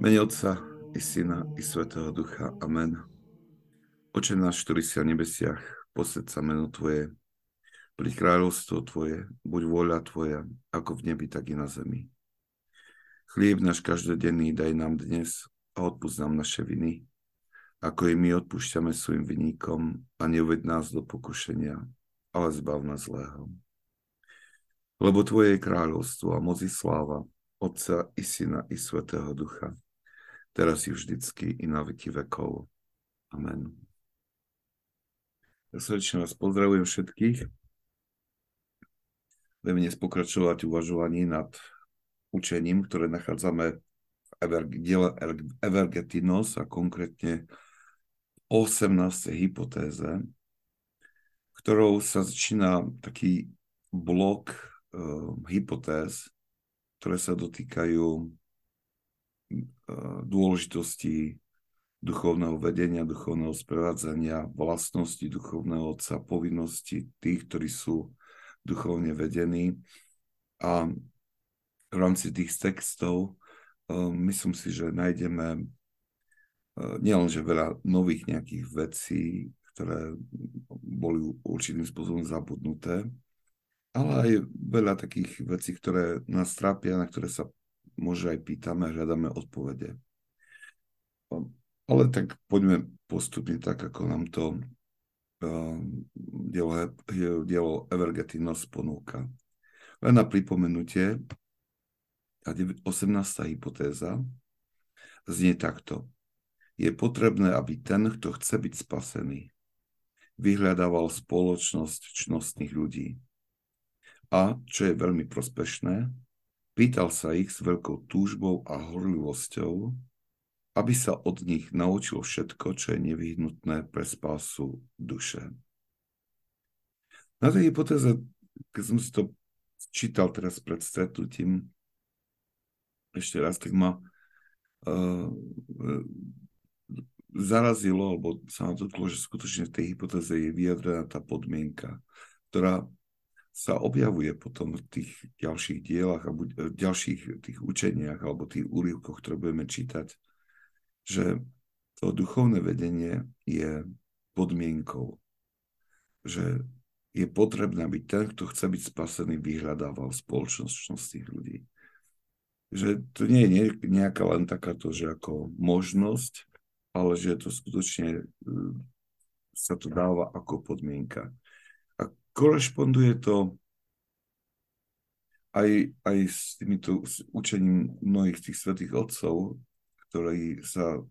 Mene Otca i Syna i Svetého Ducha. Amen. Oče náš, ktorý si na nebesiach, posed sa meno Tvoje, pri kráľovstvo Tvoje, buď vôľa Tvoja, ako v nebi, tak i na zemi. Chlieb náš každodenný daj nám dnes a odpúsť nám naše viny, ako i my odpúšťame svojim vinníkom a neuved nás do pokušenia, ale zbav nás zlého. Lebo Tvoje je kráľovstvo a moci sláva, Otca i Syna i Svetého Ducha, teraz i vždycky i na veky vekov. Amen. Ja srdečne vás pozdravujem všetkých. Budeme dnes pokračovať uvažovaní nad učením, ktoré nachádzame v diele Evergetinos a konkrétne 18. hypotéze, ktorou sa začína taký blok uh, hypotéz, ktoré sa dotýkajú dôležitosti duchovného vedenia, duchovného sprevádzania, vlastnosti duchovného otca, povinnosti tých, ktorí sú duchovne vedení. A v rámci tých textov myslím si, že nájdeme nielenže veľa nových nejakých vecí, ktoré boli určitým spôsobom zabudnuté, ale aj veľa takých vecí, ktoré nás trápia, na ktoré sa možno aj pýtame a hľadáme odpovede. Ale tak poďme postupne tak, ako nám to uh, dielo, dielo Evergetinos ponúka. Len na pripomenutie, tá 18. hypotéza znie takto. Je potrebné, aby ten, kto chce byť spasený, vyhľadával spoločnosť čnostných ľudí, a, čo je veľmi prospešné, pýtal sa ich s veľkou túžbou a horlivosťou, aby sa od nich naučil všetko, čo je nevyhnutné pre spásu duše. Na tej hypotéze, keď som si to čítal teraz pred stretnutím, ešte raz, tak ma uh, zarazilo, alebo sa ma dotklo, že skutočne v tej hypotéze je vyjadrená tá podmienka, ktorá sa objavuje potom v tých ďalších dielach a v ďalších tých učeniach alebo tých úrivkoch, ktoré budeme čítať, že to duchovné vedenie je podmienkou, že je potrebné, aby ten, kto chce byť spasený, vyhľadával spoločnosť tých ľudí. Že to nie je nejaká len takáto, že ako možnosť, ale že to skutočne e, sa to dáva ako podmienka korešponduje to aj, aj s týmito učením mnohých tých svetých otcov, ktorí sa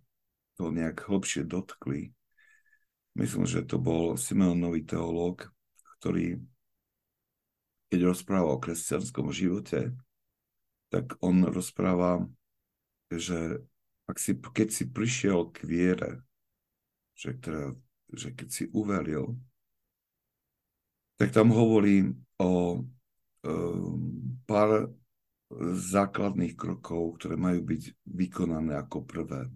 to nejak hlbšie dotkli. Myslím, že to bol Simeonový teológ, ktorý, keď rozpráva o kresťanskom živote, tak on rozpráva, že ak si, keď si prišiel k viere, že, teda, že keď si uveril, tak tam hovorí o um, pár základných krokov, ktoré majú byť vykonané ako prvé.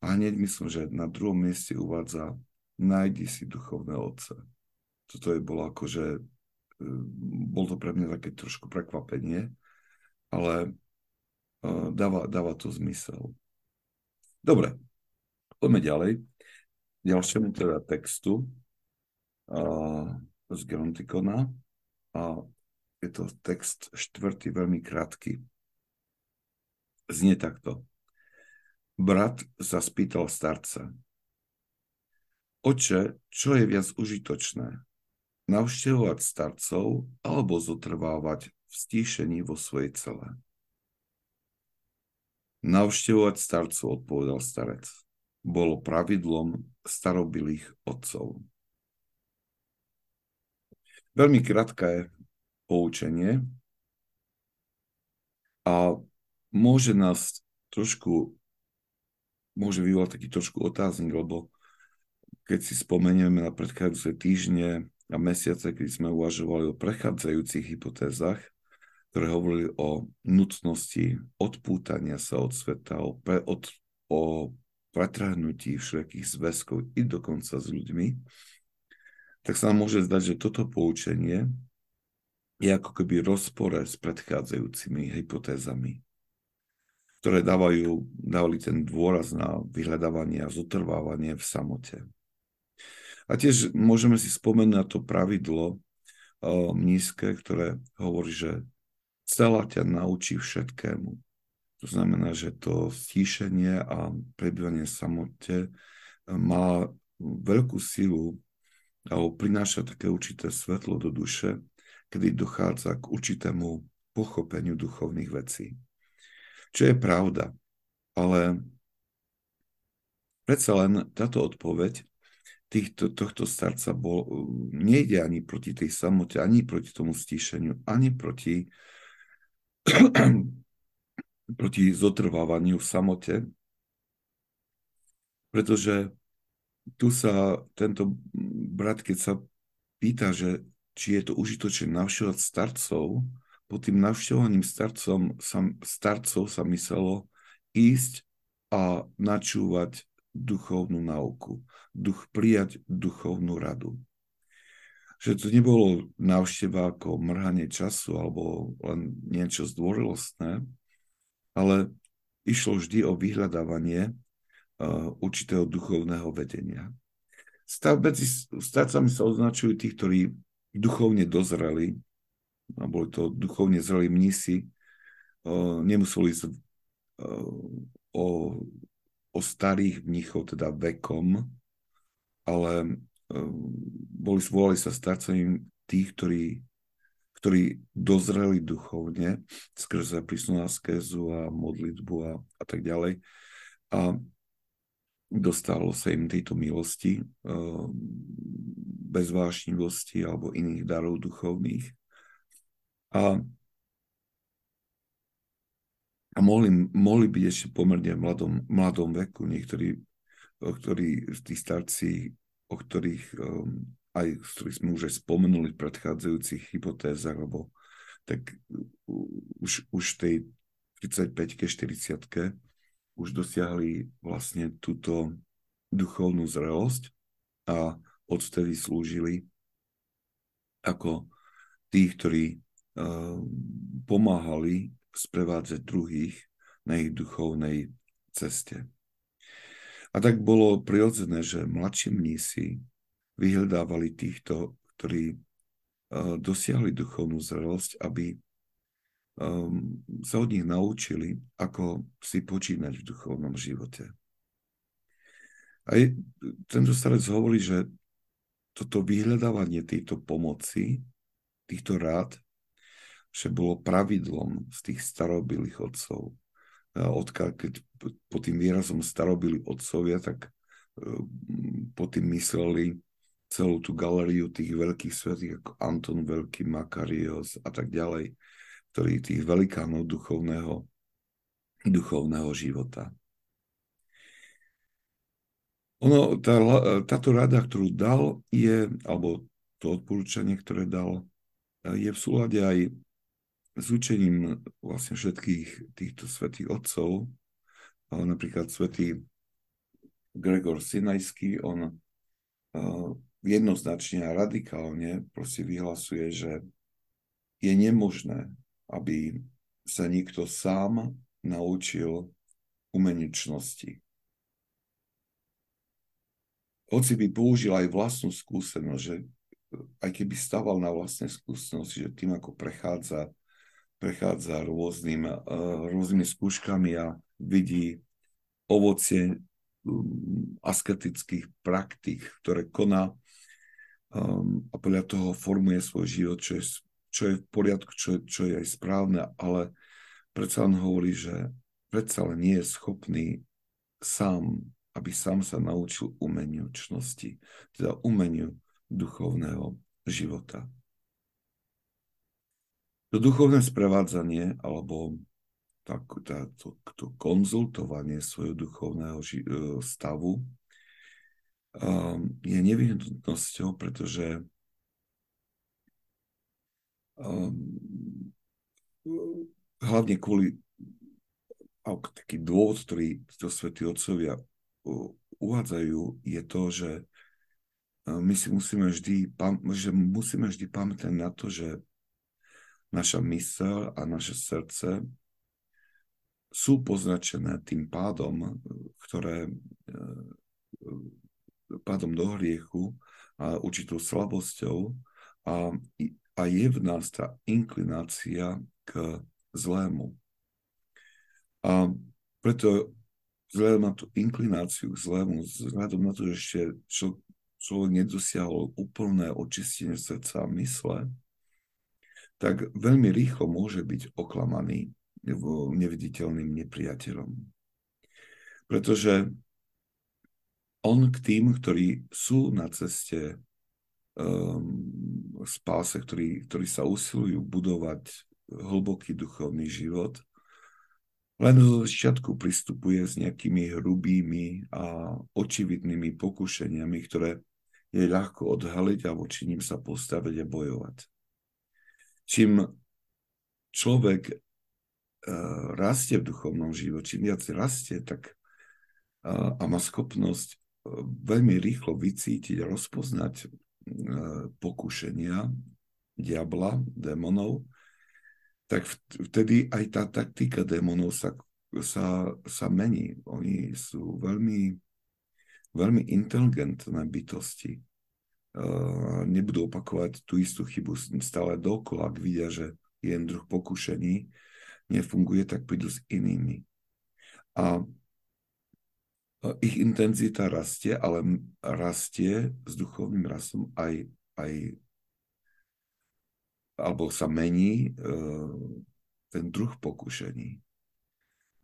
A hneď myslím, že na druhom mieste uvádza nájdi si duchovné otce. Toto je bolo akože, bol to pre mňa také trošku prekvapenie, ale uh, dáva, dáva to zmysel. Dobre, poďme ďalej. Ďalšiemu teda textu. Uh, z Grontikona a je to text štvrtý, veľmi krátky. Znie takto. Brat sa spýtal starca. Oče, čo je viac užitočné? Navštevovať starcov alebo zotrvávať v stíšení vo svojej cele? Navštevovať starcov, odpovedal starec. Bolo pravidlom starobilých otcov. Veľmi krátke poučenie. A môže nás trošku, môže vyvolať taký trošku otáznik, lebo keď si spomenieme na predchádzajúce týždne a mesiace, keď sme uvažovali o prechádzajúcich hypotézach, ktoré hovorili o nutnosti odpútania sa od sveta, o, pre, od, o pretrhnutí všetkých zväzkov i dokonca s ľuďmi, tak sa nám môže zdať, že toto poučenie je ako keby rozpore s predchádzajúcimi hypotézami. ktoré dávajú, dávali ten dôraz na vyhľadávanie a zotrvávanie v samote. A tiež môžeme si spomenúť na to pravidlo nízke, ktoré hovorí, že celá ťa naučí všetkému. To znamená, že to stíšenie a prebývanie samote má veľkú silu alebo prináša také určité svetlo do duše, kedy dochádza k určitému pochopeniu duchovných vecí. Čo je pravda, ale predsa len táto odpoveď týchto, tohto starca bol, nejde ani proti tej samote, ani proti tomu stíšeniu, ani proti, proti zotrvávaniu v samote, pretože tu sa tento brat, keď sa pýta, že či je to užitočné navštevovať starcov, pod tým navštevovaním starcom, sa, starcov sa myslelo ísť a načúvať duchovnú nauku, duch, prijať duchovnú radu. Že to nebolo návšteva ako mrhanie času alebo len niečo zdvorilostné, ale išlo vždy o vyhľadávanie určitého duchovného vedenia. Stav medzi starcami sa označujú tí, ktorí duchovne dozreli, a boli to duchovne zreli mnisi, nemuseli ísť o, o starých mnichov, teda vekom, ale boli, volali sa starcami tých, ktorí, ktorí dozreli duchovne skrze prísnu askézu a modlitbu a, a tak ďalej. A dostalo sa im tejto milosti, eh, bez vášnivosti alebo iných darov duchovných. A, a mohli, mohli byť ešte pomerne v mladom, mladom veku. Niektorí, ktorí, tí starci, o ktorých um, aj ktorých sme už aj spomenuli v predchádzajúcich hypotézach, alebo tak už, už tej 35-ke, 40 už dosiahli vlastne túto duchovnú zrelosť a odvtedy slúžili ako tí, ktorí uh, pomáhali sprevádzať druhých na ich duchovnej ceste. A tak bolo prirodzené, že mladší mnísi vyhľadávali týchto, ktorí uh, dosiahli duchovnú zrelosť, aby um, sa od nich naučili, ako si počínať v duchovnom živote. A je, tento starec hovorí, že toto vyhľadávanie tejto pomoci, týchto rád, že bolo pravidlom z tých starobilých otcov. Odkiaľ, keď po tým výrazom starobili otcovia, tak ehm, po tým mysleli celú tú galériu tých veľkých svetých, ako Anton Veľký, Makarios a tak ďalej ktorý tých velikánov duchovného, duchovného života. Ono, tá, táto rada, ktorú dal, je, alebo to odporúčanie, ktoré dal, je v súlade aj s učením vlastne všetkých týchto svetých otcov. Napríklad svetý Gregor Sinajský, on jednoznačne a radikálne proste vyhlasuje, že je nemožné, aby sa niekto sám naučil umeničnosti. Hoci by použil aj vlastnú skúsenosť, že aj keby stával na vlastné skúsenosti, že tým ako prechádza, prechádza rôznym, uh, rôznymi skúškami a vidí ovocie um, asketických praktík, ktoré koná um, a podľa toho formuje svoj život, čo je čo je v poriadku, čo, čo je aj správne, ale predsa len hovorí, že predsa len nie je schopný sám, aby sám sa naučil umeniu čnosti, teda umeniu duchovného života. To duchovné sprevádzanie alebo tak, tá, to, to konzultovanie svojho duchovného ži- e, stavu um, je nevyhnutnosťou, pretože um, hlavne kvôli taký dôvod, ktorý to svätí otcovia uvádzajú, je to, že my si musíme vždy, že musíme vždy pamätať na to, že naša mysel a naše srdce sú poznačené tým pádom, ktoré pádom do hriechu a určitou slabosťou a, a je v nás tá inklinácia k zlému. A preto vzhľadom na tú inklináciu k zlému, vzhľadom na to, že ešte čo, človek nedosiahol úplné očistenie srdca a mysle, tak veľmi rýchlo môže byť oklamaný neviditeľným nepriateľom. Pretože on k tým, ktorí sú na ceste um, spáse, ktorí, ktorí sa usilujú budovať hlboký duchovný život, len zo začiatku pristupuje s nejakými hrubými a očividnými pokušeniami, ktoré je ľahko odhaliť a voči ním sa postaviť a bojovať. Čím človek uh, rastie v duchovnom živote, čím viac rastie, tak uh, a má schopnosť veľmi rýchlo vycítiť, rozpoznať e, pokušenia diabla, démonov, tak vtedy aj tá taktika démonov sa, sa, sa mení. Oni sú veľmi, veľmi inteligentné bytosti. Uh, nebudú opakovať tú istú chybu stále dokola, ak vidia, že jeden druh pokušení nefunguje, tak prídu s inými. A ich intenzita rastie, ale rastie s duchovným rastom aj, aj alebo sa mení e, ten druh pokušení. E,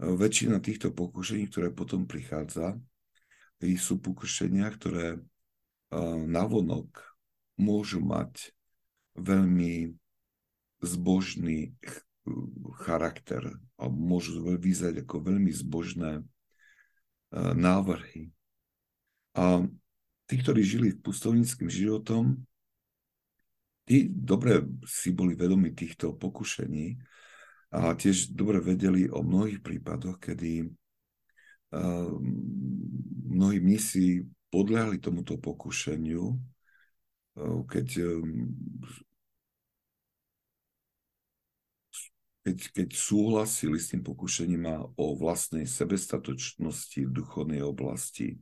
väčšina týchto pokušení, ktoré potom prichádza, sú pokušenia, ktoré e, navonok môžu mať veľmi zbožný charakter a môžu vyzať ako veľmi zbožné E, návrhy. A tí, ktorí žili pustovnickým životom, tí dobre si boli vedomi týchto pokušení a tiež dobre vedeli o mnohých prípadoch, kedy uh, mnohí mnisi podľahli tomuto pokušeniu, uh, keď um, keď, keď súhlasili s tým pokušením o vlastnej sebestatočnosti v duchovnej oblasti,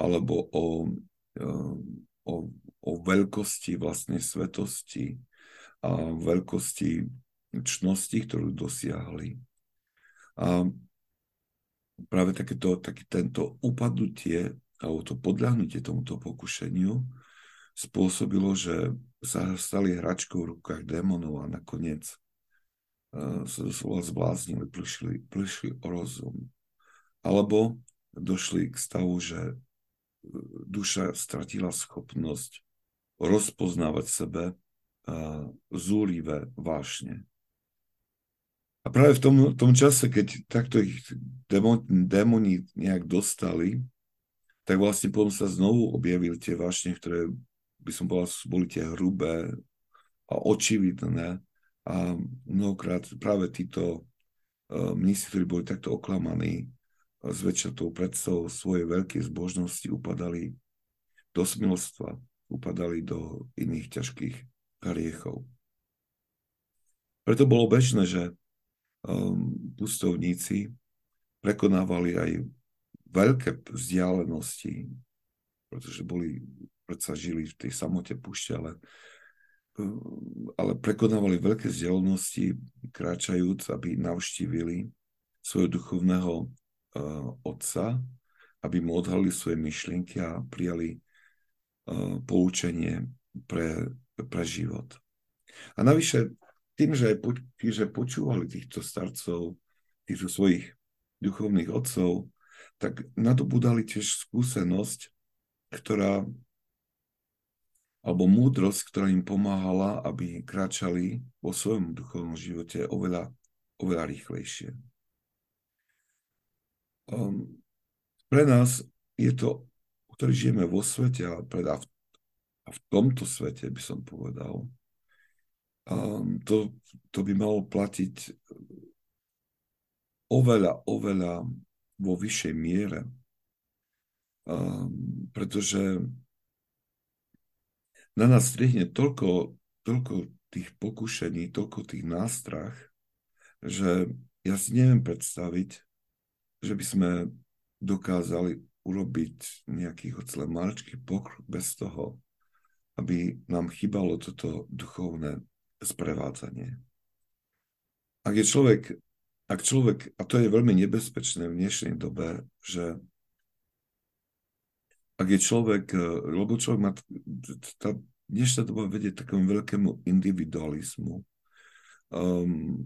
alebo o, eh, o, o veľkosti vlastnej svetosti a veľkosti čnosti, ktorú dosiahli. A práve takéto, taký tento upadnutie alebo to podľahnutie tomuto pokušeniu spôsobilo, že sa stali hračkou v rukách démonov a nakoniec sa zbláznili, prišli, prišli o rozum. Alebo došli k stavu, že e, duša stratila schopnosť rozpoznávať sebe zúrivé vášne. A práve v tom, tom čase, keď takto ich démoni nejak dostali, tak vlastne potom sa znovu objavili tie vášne, ktoré by som povedal, boli tie hrubé a očividné, a mnohokrát práve títo uh, mnísi, ktorí boli takto oklamaní uh, zväčša tou predstavou svojej veľkej zbožnosti, upadali do smilstva, upadali do iných ťažkých hriechov. Preto bolo bežné, že um, pustovníci prekonávali aj veľké vzdialenosti, pretože boli, predsa žili v tej samote púšte, ale ale prekonávali veľké vzdialenosti, kráčajúc, aby navštívili svojho duchovného uh, otca, aby mu odhalili svoje myšlienky a prijali uh, poučenie pre, pre život. A navyše, tým, že, že počúvali týchto starcov, týchto svojich duchovných otcov, tak nadobudali tiež skúsenosť, ktorá alebo múdrosť, ktorá im pomáhala, aby kráčali vo svojom duchovnom živote oveľa, oveľa rýchlejšie. Um, pre nás je to, ktorý žijeme vo svete, a v, a v tomto svete by som povedal, um, to, to by malo platiť oveľa, oveľa vo vyššej miere. Um, pretože na nás strihne toľko, toľko tých pokušení, toľko tých nástrach, že ja si neviem predstaviť, že by sme dokázali urobiť nejaký hoď len maličký pokrok bez toho, aby nám chýbalo toto duchovné sprevádzanie. Ak je človek, ak človek, a to je veľmi nebezpečné v dnešnej dobe, že ak je človek, lebo človek má, tá dnešná doba vedie takému veľkému individualizmu, um,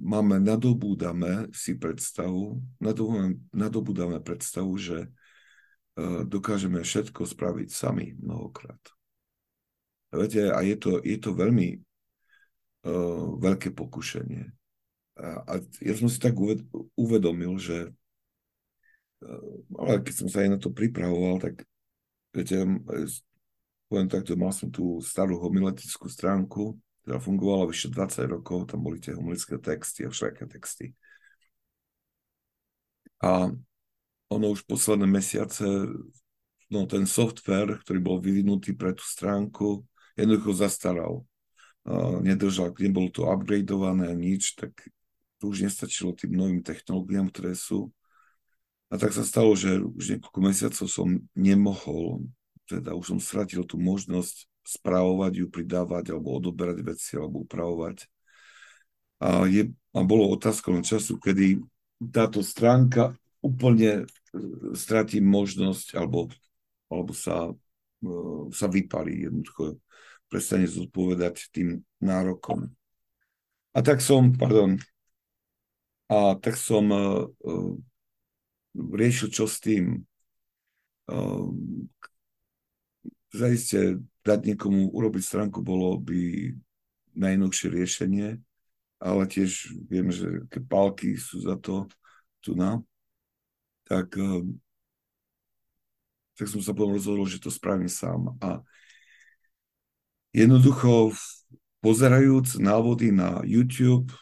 máme, nadobúdame si predstavu, nadobúdame, nadobúdame predstavu, že uh, dokážeme všetko spraviť sami mnohokrát. Viete, a je to, je to veľmi uh, veľké pokušenie. A, a ja som si tak uved, uvedomil, že ale keď som sa aj na to pripravoval, tak viete, poviem takto, mal som tú starú homiletickú stránku, ktorá fungovala vyše 20 rokov, tam boli tie homilické texty a všaké texty. A ono už posledné mesiace, no ten software, ktorý bol vyvinutý pre tú stránku, jednoducho zastaral. Uh, nedržal, nebolo to upgradeované, nič, tak to už nestačilo tým novým technológiám, ktoré sú. A tak sa stalo, že už niekoľko mesiacov som nemohol, teda už som stratil tú možnosť správovať ju, pridávať alebo odoberať veci alebo upravovať. A, je, a bolo otázkou času, kedy táto stránka úplne e, stratí možnosť alebo, alebo sa, uh, sa vyparí jednoducho prestane zodpovedať tým nárokom. A tak som, pardon, a tak som uh, riešil, čo s tým. Zaiste dať niekomu urobiť stránku bolo by najnovšie riešenie, ale tiež viem, že keď palky sú za to tu na, tak, uh, tak som sa potom rozhodol, že to spravím sám. A Jednoducho pozerajúc návody na YouTube,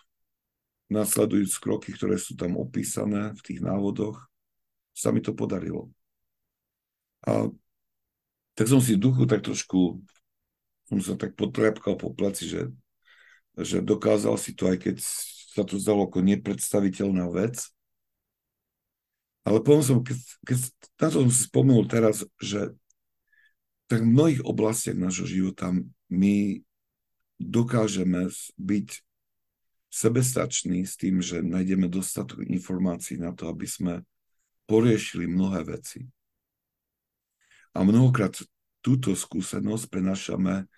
nasledujúc kroky, ktoré sú tam opísané v tých návodoch, sa mi to podarilo. A tak som si v duchu tak trošku, som sa tak potrepkal po pleci, že, že dokázal si to, aj keď sa to zdalo ako nepredstaviteľná vec. Ale potom som, keď, keď na to som si spomenul teraz, že tak v mnohých oblastiach nášho života my dokážeme byť sebestační s tým, že nájdeme dostatok informácií na to, aby sme poriešili mnohé veci. A mnohokrát túto skúsenosť prenašame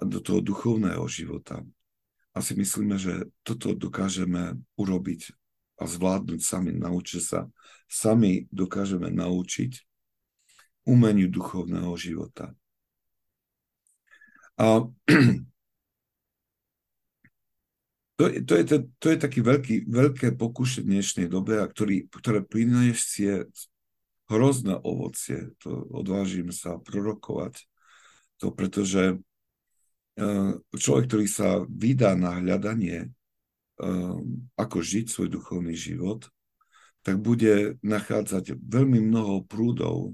do toho duchovného života. A si myslíme, že toto dokážeme urobiť a zvládnuť sami, naučiť sa. Sami dokážeme naučiť umeniu duchovného života. A to, to, je, to, to je taký veľký, veľké pokušenie v dnešnej dobe, a ktorý, ktoré prinesie hrozné ovocie. To odvážim sa prorokovať. To pretože e, človek, ktorý sa vydá na hľadanie, e, ako žiť svoj duchovný život, tak bude nachádzať veľmi mnoho prúdov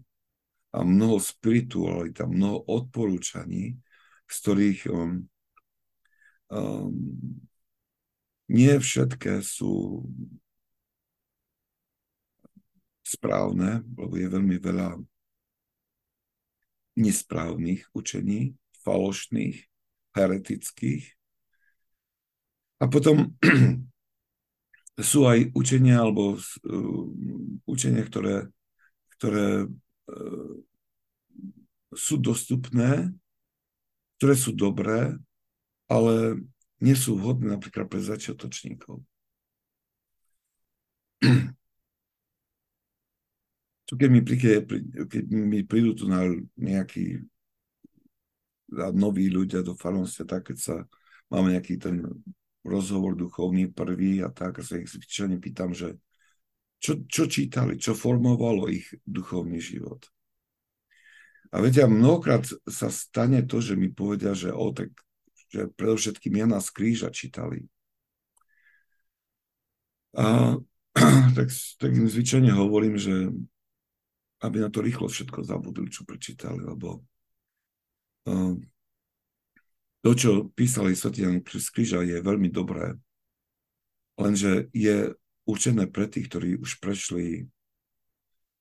a mnoho spirituality a mnoho odporúčaní, z ktorých um, um, nie všetké sú správne, lebo je veľmi veľa nesprávnych učení, falošných, heretických. A potom sú aj učenia alebo uh, učenia, ktoré, ktoré uh, sú dostupné ktoré sú dobré, ale nie sú vhodné napríklad pre začiatočníkov. Čo keď mi, príde, keď mi prídu tu na nejakí noví ľudia do farnosti, tak keď sa máme nejaký ten rozhovor duchovný prvý a tak, a sa ich zvyčajne pýtam, že čo, čo čítali, čo formovalo ich duchovný život. A viete, a mnohokrát sa stane to, že mi povedia, že o, tak že predovšetkým Jana z kríža čítali. A tak, tak im zvyčajne hovorím, že aby na to rýchlo všetko zabudli, čo prečítali, lebo uh, to, čo písali Svetý Jan z kríža, je veľmi dobré, lenže je určené pre tých, ktorí už prešli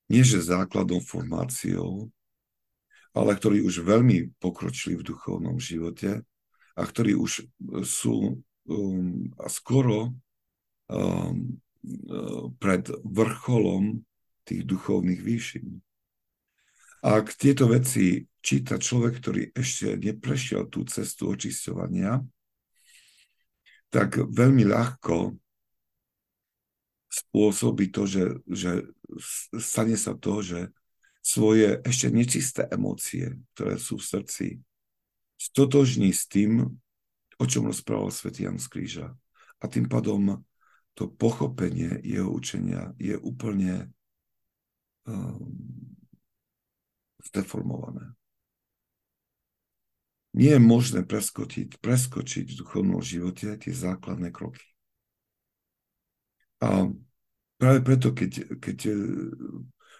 nie že základnou formáciou, ale ktorí už veľmi pokročili v duchovnom živote a ktorí už sú um, skoro um, uh, pred vrcholom tých duchovných výšin. Ak tieto veci číta človek, ktorý ešte neprešiel tú cestu očisťovania, tak veľmi ľahko spôsobí to, že, že stane sa to, že svoje ešte nečisté emócie, ktoré sú v srdci, stotožní s tým, o čom rozprával svätý Jan z Kríža. A tým pádom to pochopenie jeho učenia je úplne um, zdeformované. Nie je možné preskočiť, preskočiť v duchovnom živote tie základné kroky. A práve preto, keď, keď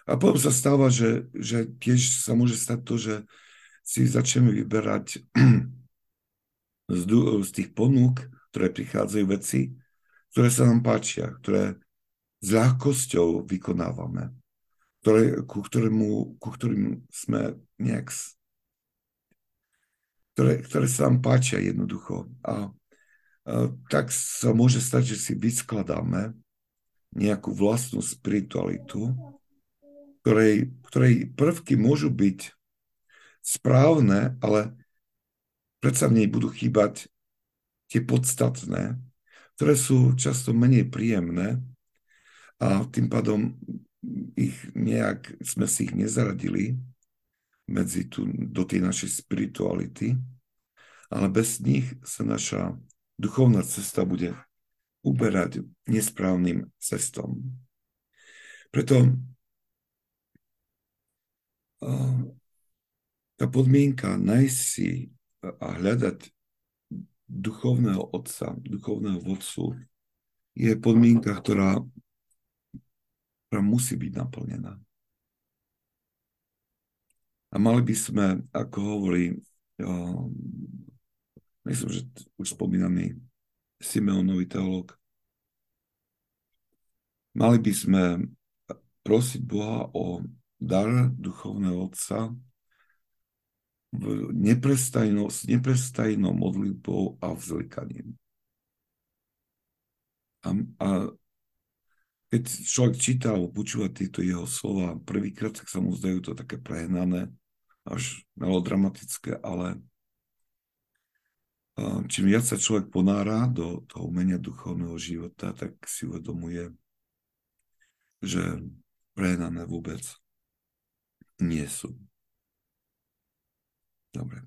a potom sa stáva, že, že tiež sa môže stať to, že si začneme vyberať z, z tých ponúk, ktoré prichádzajú veci, ktoré sa nám páčia, ktoré s ľahkosťou vykonávame, ktoré, ku, ktorému, ku ktorým sme nejak ktoré, ktoré sa nám páčia jednoducho. A, a tak sa môže stať, že si vyskladáme nejakú vlastnú spiritualitu, ktorej, ktorej prvky môžu byť správne, ale predsa v nej budú chýbať tie podstatné, ktoré sú často menej príjemné a tým pádom ich nejak, sme si ich nezaradili medzi tu, do tej našej spirituality, ale bez nich sa naša duchovná cesta bude uberať nesprávnym cestom. Preto tá podmienka nájsť si a hľadať duchovného otca, duchovného vodcu, je podmienka, ktorá, ktorá musí byť naplnená. A mali by sme, ako hovorí, um, myslím, že už spomínaný Simeonový teológ, mali by sme prosiť Boha o dar duchovného otca neprestajno, s neprestajnou modlitbou a vzlikaním. A, a keď človek číta alebo počúva tieto jeho slova prvýkrát, tak sa mu zdajú to také prehnané, až melodramatické, ale čím viac sa človek ponára do toho umenia duchovného života, tak si uvedomuje, že prehnané vôbec nie sú. Dobre.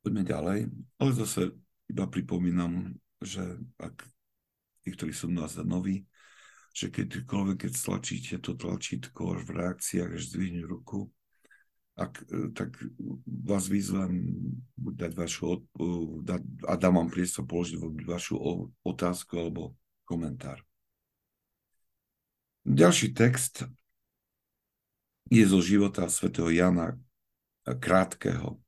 Poďme ďalej, ale zase iba pripomínam, že ak tí, ktorí sú nás noví, že kedykoľvek, keď stlačíte to tlačítko v reakciách, až zdvihnú ruku, ak, tak vás vyzvem dať vašu, dať, a dám vám priestor položiť vašu otázku alebo komentár. Ďalší text je zo života svätého Jana Krátkeho.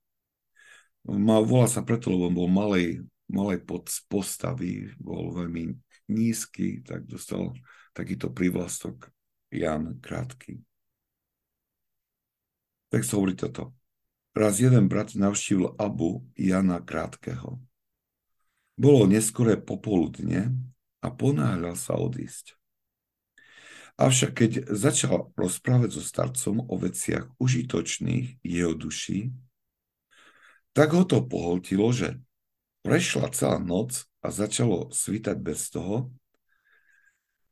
Mal, volá sa preto, lebo bol malej, malej pod postavy, bol veľmi nízky, tak dostal takýto prívlastok Jan Krátky. Text hovorí toto. Raz jeden brat navštívil Abu Jana Krátkeho. Bolo neskoré popoludne a ponáhľal sa odísť. Avšak keď začal rozprávať so starcom o veciach užitočných jeho duši, tak ho to poholtilo, že prešla celá noc a začalo svítať bez toho,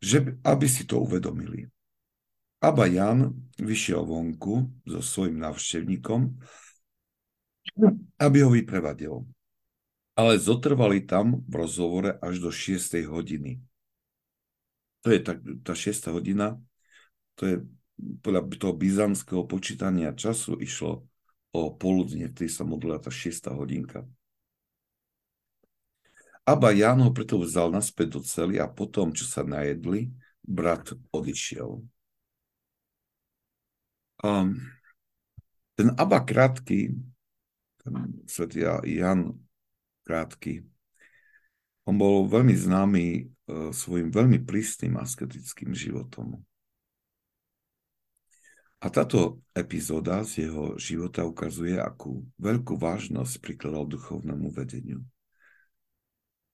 že, aby si to uvedomili. Aba Jan vyšiel vonku so svojim návštevníkom, aby ho vyprevadil. Ale zotrvali tam v rozhovore až do 6. hodiny to je tak, tá 6. hodina, to je podľa toho byzantského počítania času išlo o poludne, vtedy sa modlila tá 6. hodinka. Aba Ján ho preto vzal naspäť do cely a potom, čo sa najedli, brat odišiel. Um, ten Aba krátky, ten svetý Jan krátky, On bol veľmi známy svojim veľmi prísnym asketickým životom. A táto epizóda z jeho života ukazuje, akú veľkú vážnosť prikladal duchovnému vedeniu.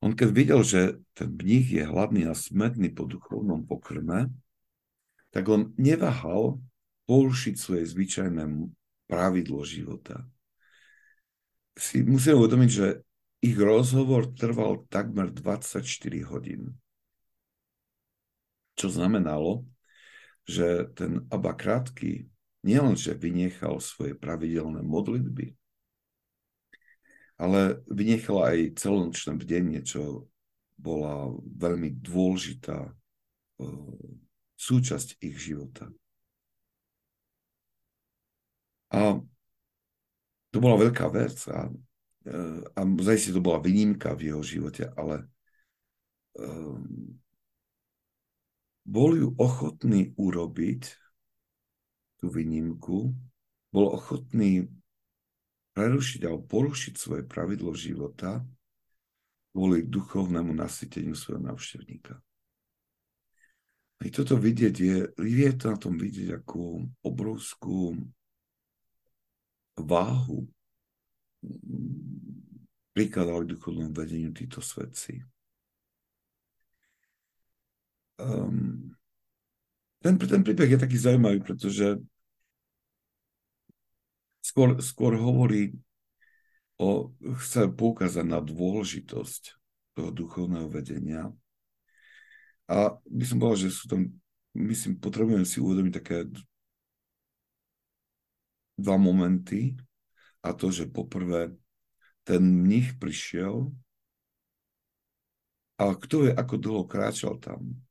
On keď videl, že ten mních je hladný a smedný po duchovnom pokrme, tak on neváhal porušiť svoje zvyčajné pravidlo života. Si musíme uvedomiť, že ich rozhovor trval takmer 24 hodín. Čo znamenalo, že ten Abba Krátky nielenže vynechal svoje pravidelné modlitby, ale vynechal aj celonočné bdenie, čo bola veľmi dôležitá súčasť ich života. A to bola veľká vec a, a zajistie to bola výnimka v jeho živote, ale um, bol ju ochotný urobiť, tú výnimku, bol ochotný prerušiť alebo porušiť svoje pravidlo života kvôli duchovnému nasyteniu svojho návštevníka. I toto vidieť je, je to na tom vidieť ako obrovskú váhu prikladali duchovnému vedeniu títo svetci um, ten, ten príbeh je taký zaujímavý, pretože skôr, skôr hovorí o, chce poukázať na dôležitosť toho duchovného vedenia. A by som povedal, že sú tam, myslím, potrebujeme si uvedomiť také dva momenty. A to, že poprvé ten mních prišiel a kto vie, ako dlho kráčal tam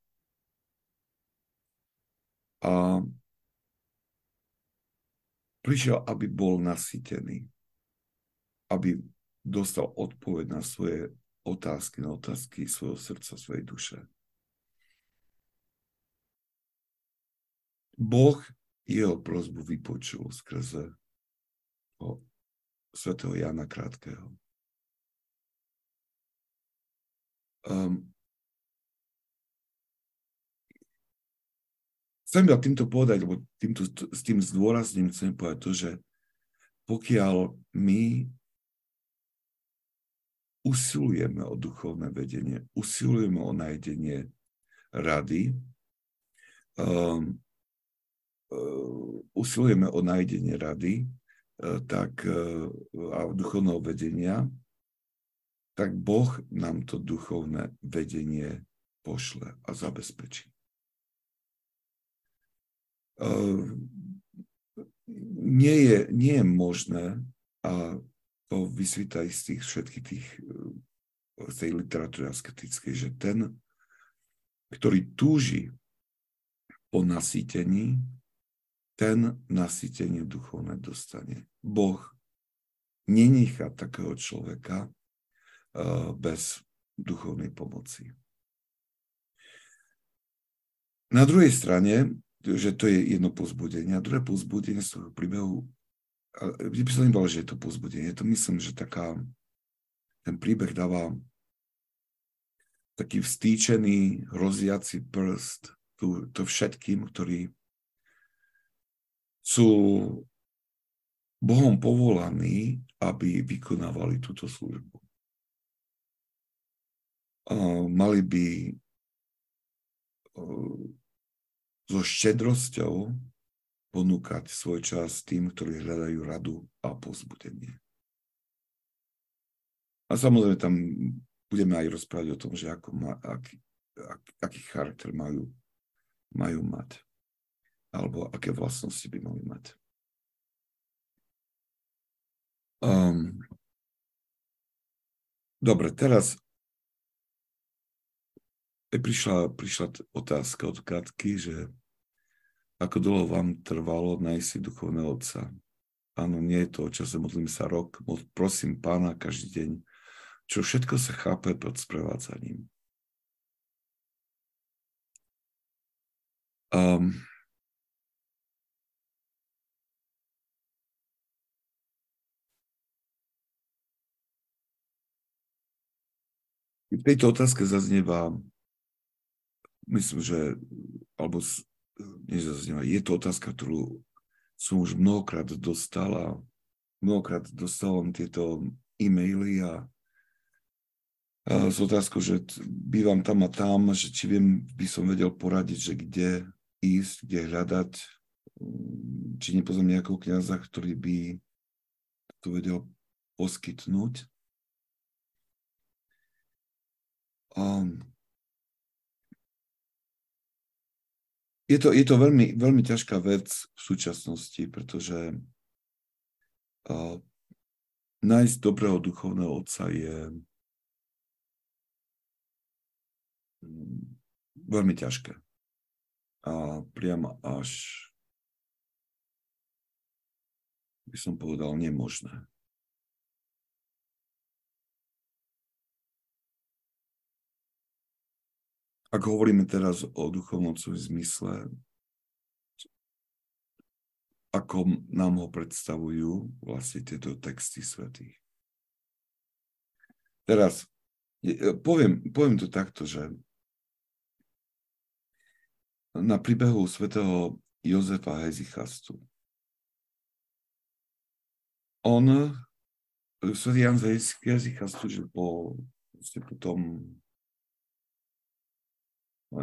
a prišiel, aby bol nasytený, aby dostal odpoveď na svoje otázky, na otázky svojho srdca, svojej duše. Boh jeho prozbu vypočul skrze o svätého Jana Krátkeho. Um, chcem ja týmto povedať, lebo týmto, s tým zdôrazním chcem povedať to, že pokiaľ my usilujeme o duchovné vedenie, usilujeme o nájdenie rady, um, uh, usilujeme o nájdenie rady uh, tak, uh, a duchovného vedenia, tak Boh nám to duchovné vedenie pošle a zabezpečí. Ehm, nie je, nie je možné, a to vysvíta z tých všetkých tých, e, z tej literatúry asketickej, že ten, ktorý túži po nasýtení, ten nasýtenie duchovné dostane. Boh nenechá takého človeka uh, bez duchovnej pomoci. Na druhej strane že to je jedno pozbudenie. A druhé pozbudenie z toho príbehu, by som nebal, že je to pozbudenie. To myslím, že taká, ten príbeh dáva taký vstýčený, hroziaci prst tu, to všetkým, ktorí sú Bohom povolaní, aby vykonávali túto službu. mali by so štedrosťou ponúkať svoj čas tým, ktorí hľadajú radu a pozbudenie. A samozrejme tam budeme aj rozprávať o tom, že ako má, aký, ak, aký charakter majú, majú mať. Alebo aké vlastnosti by mali mať. Um, dobre, teraz prišla, prišla otázka od Katky, že ako dlho vám trvalo nájsť si duchovného otca. Áno, nie je to o čase, modlím sa rok, prosím pána každý deň, čo všetko sa chápe pod sprevádzaním. Um, V tejto otázke zaznieva, myslím, že, alebo nezaznieva, je to otázka, ktorú som už mnohokrát dostal a mnohokrát dostávam tieto e-maily a, a s otázkou, že bývam tam a tam, že či viem, by som vedel poradiť, že kde ísť, kde hľadať, mm, či nepoznám nejakého kniaza, ktorý by to vedel poskytnúť. Um, je to, je to veľmi, veľmi ťažká vec v súčasnosti, pretože uh, nájsť dobrého duchovného otca je mm, veľmi ťažké. A priam až by som povedal nemožné. Ak hovoríme teraz o duchovnom zmysle, ako nám ho predstavujú vlastne tieto texty svetých. Teraz, poviem, poviem to takto, že na príbehu svätého Jozefa Hezichastu. On, svätý Jan Hezichastu, že po, po tom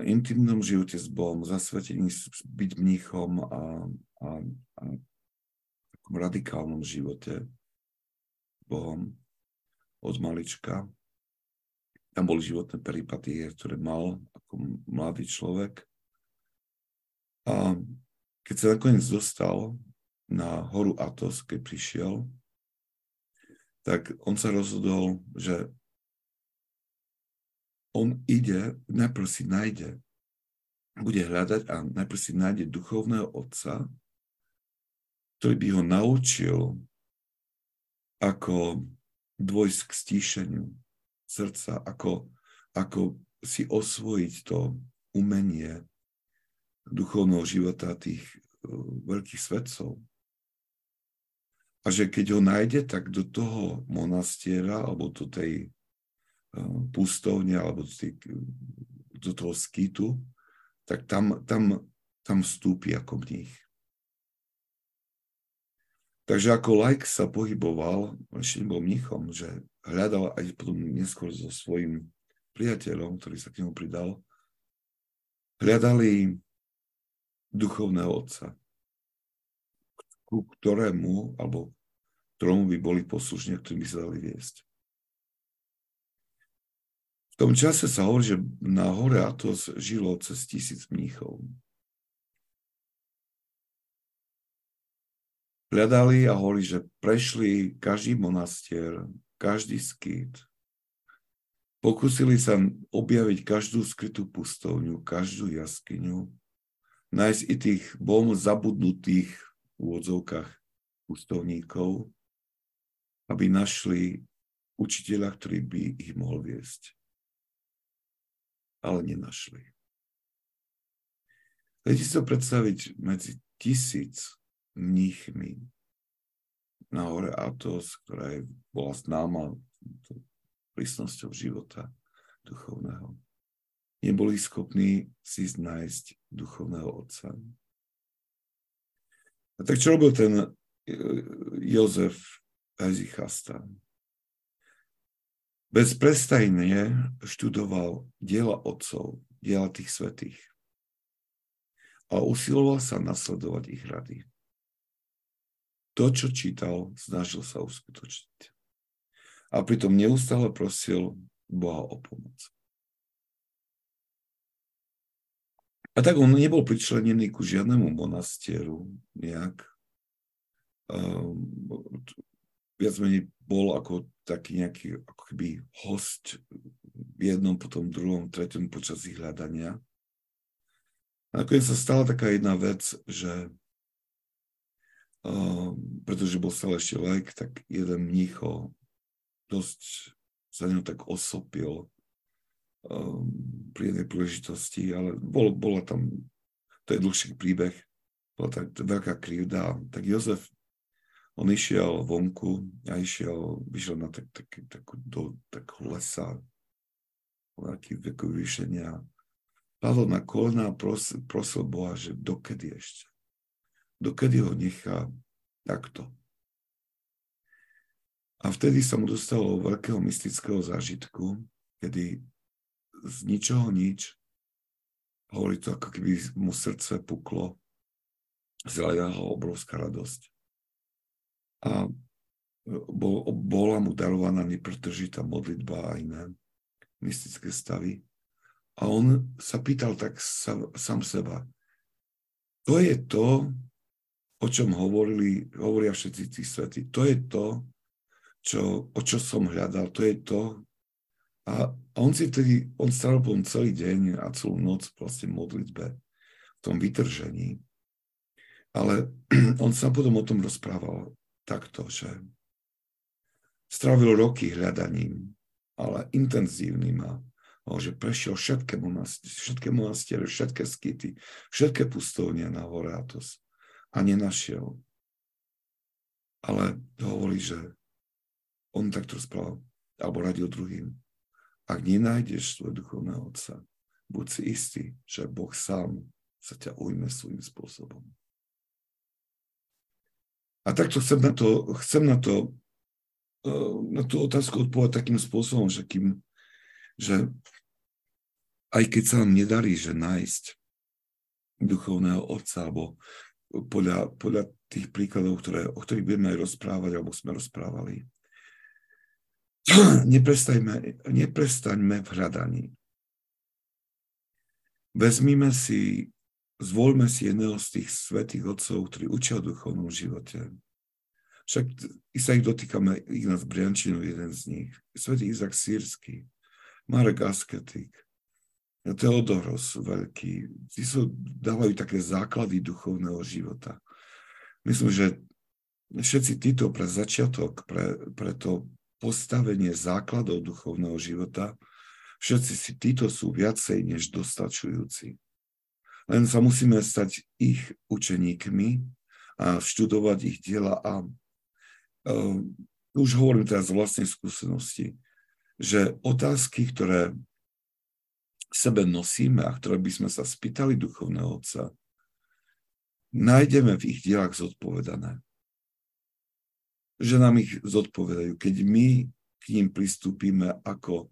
intimnom živote s Bohom, zasvetení byť mníchom a, a, a takom radikálnom živote Bohom od malička. Tam boli životné peripatie, ktoré mal ako mladý človek. A keď sa nakoniec dostal na horu Atos, keď prišiel, tak on sa rozhodol, že on ide, najprv si nájde, bude hľadať a najprv si nájde duchovného otca, ktorý by ho naučil, ako dôjsť k stíšeniu srdca, ako, ako si osvojiť to umenie duchovného života tých uh, veľkých svetcov. A že keď ho nájde, tak do toho monastiera alebo do tej pustovne alebo do toho skýtu, tak tam, tam, tam vstúpi ako mních. Takže ako like sa pohyboval, ešte nebol mnichom, že hľadal aj potom neskôr so svojím priateľom, ktorý sa k nemu pridal, hľadali duchovného otca, ku ktorému, alebo ktorému by boli poslušne, ktorým by sa dali viesť. V tom čase sa hovorí, že na hore Atos žilo cez tisíc mníchov. Hľadali a hovorí, že prešli každý monastier, každý skýt. Pokúsili sa objaviť každú skrytú pustovňu, každú jaskyňu, nájsť i tých bom zabudnutých v úvodzovkách pustovníkov, aby našli učiteľa, ktorý by ich mohol viesť ale nenašli. Viete si to predstaviť medzi tisíc mníchmi na hore Atos, ktorá je, bola známa prísnosťou života duchovného. Neboli schopní si nájsť duchovného otca. A tak čo robil ten Jozef Hezichasta? Bezprestajne študoval diela otcov, diela tých svetých a usiloval sa nasledovať ich rady. To, čo čítal, snažil sa uskutočniť. A pritom neustále prosil Boha o pomoc. A tak on nebol pričlenený ku žiadnemu monastieru nejak. Um, viac menej bol ako taký nejaký ako keby host v jednom, potom druhom, treťom počas ich hľadania. A nakoniec sa stala taká jedna vec, že uh, pretože bol stále ešte lek, tak jeden mnícho dosť sa ňou tak osopil um, pri jednej príležitosti, ale bol, bola tam, to je dlhší príbeh, bola tak veľká krivda, tak Jozef on išiel vonku a išiel, vyšiel na tak, tak, tak, do takého lesa, veľký veku vyšenia, padol na kolena a prosil, prosil Boha, že dokedy ešte. Dokedy ho nechá takto. A vtedy sa mu dostalo veľkého mystického zážitku, kedy z ničoho nič, hovorí to, ako keby mu srdce puklo, zľadala ho obrovská radosť. A bol, bola mu darovaná nepretržitá modlitba a iné mystické stavy. A on sa pýtal tak sa, sám seba. To je to, o čom hovorili, hovoria všetci tí svety. To je to, čo, o čo som hľadal. To je to. A, a on si vtedy, on strávil potom celý deň a celú noc vlastne modlitbe, v tom vytržení. Ale on sa potom o tom rozprával takto, že strávil roky hľadaním, ale intenzívnym a že prešiel všetké všetké monastiere, všetké skity, všetké pustovnia na hore Atos a nenašiel. Ale hovorí, že on takto rozprával, alebo radil druhým. Ak nenájdeš svoj duchovného otca, buď si istý, že Boh sám sa ťa ujme svojím spôsobom. A takto chcem na to, chcem na to Eh, na tú otázku odpovedať takým spôsobom, že, kým, že aj keď sa nám nedarí, že nájsť duchovného otca, alebo podľa, podľa tých príkladov, ktoré, o ktorých budeme aj rozprávať, alebo sme rozprávali, neprestaňme, neprestaňme v hľadaní. Vezmime si, zvolme si jedného z tých svetých otcov, ktorí učia o duchovnom živote však sa ich dotýkame, Ignác Briančinov, jeden z nich, svätý Izak Sírsky, Marek Asketik, Teodoros veľký. Tí sú, dávajú také základy duchovného života. Myslím, že všetci títo pre začiatok, pre, pre to postavenie základov duchovného života, všetci si títo sú viacej než dostačujúci. Len sa musíme stať ich učeníkmi a študovať ich diela a uh, už hovorím teraz z vlastnej skúsenosti, že otázky, ktoré sebe nosíme a ktoré by sme sa spýtali duchovného otca, nájdeme v ich dielach zodpovedané. Že nám ich zodpovedajú. Keď my k ním pristúpime ako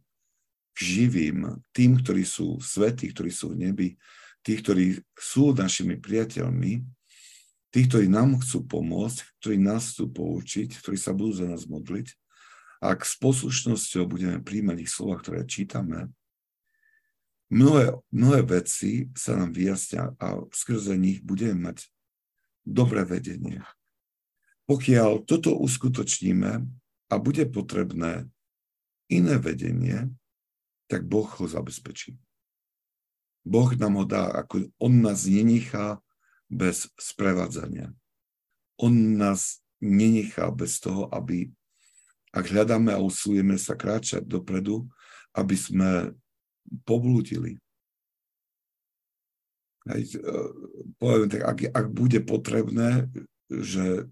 k živým, tým, ktorí sú svetí, ktorí sú v nebi, tí, ktorí sú našimi priateľmi, Tí, ktorí nám chcú pomôcť, ktorí nás chcú poučiť, ktorí sa budú za nás modliť, ak s poslušnosťou budeme príjmať ich slova, ktoré čítame, mnohé, mnohé veci sa nám vyjasnia a skrze nich budeme mať dobré vedenie. Pokiaľ toto uskutočníme a bude potrebné iné vedenie, tak Boh ho zabezpečí. Boh nám ho dá, ako on nás nenechá bez sprevádzania. On nás nenechá bez toho, aby, ak hľadáme a usilujeme sa kráčať dopredu, aby sme poblúdili. Aj, e, poviem tak, ak, ak bude potrebné, že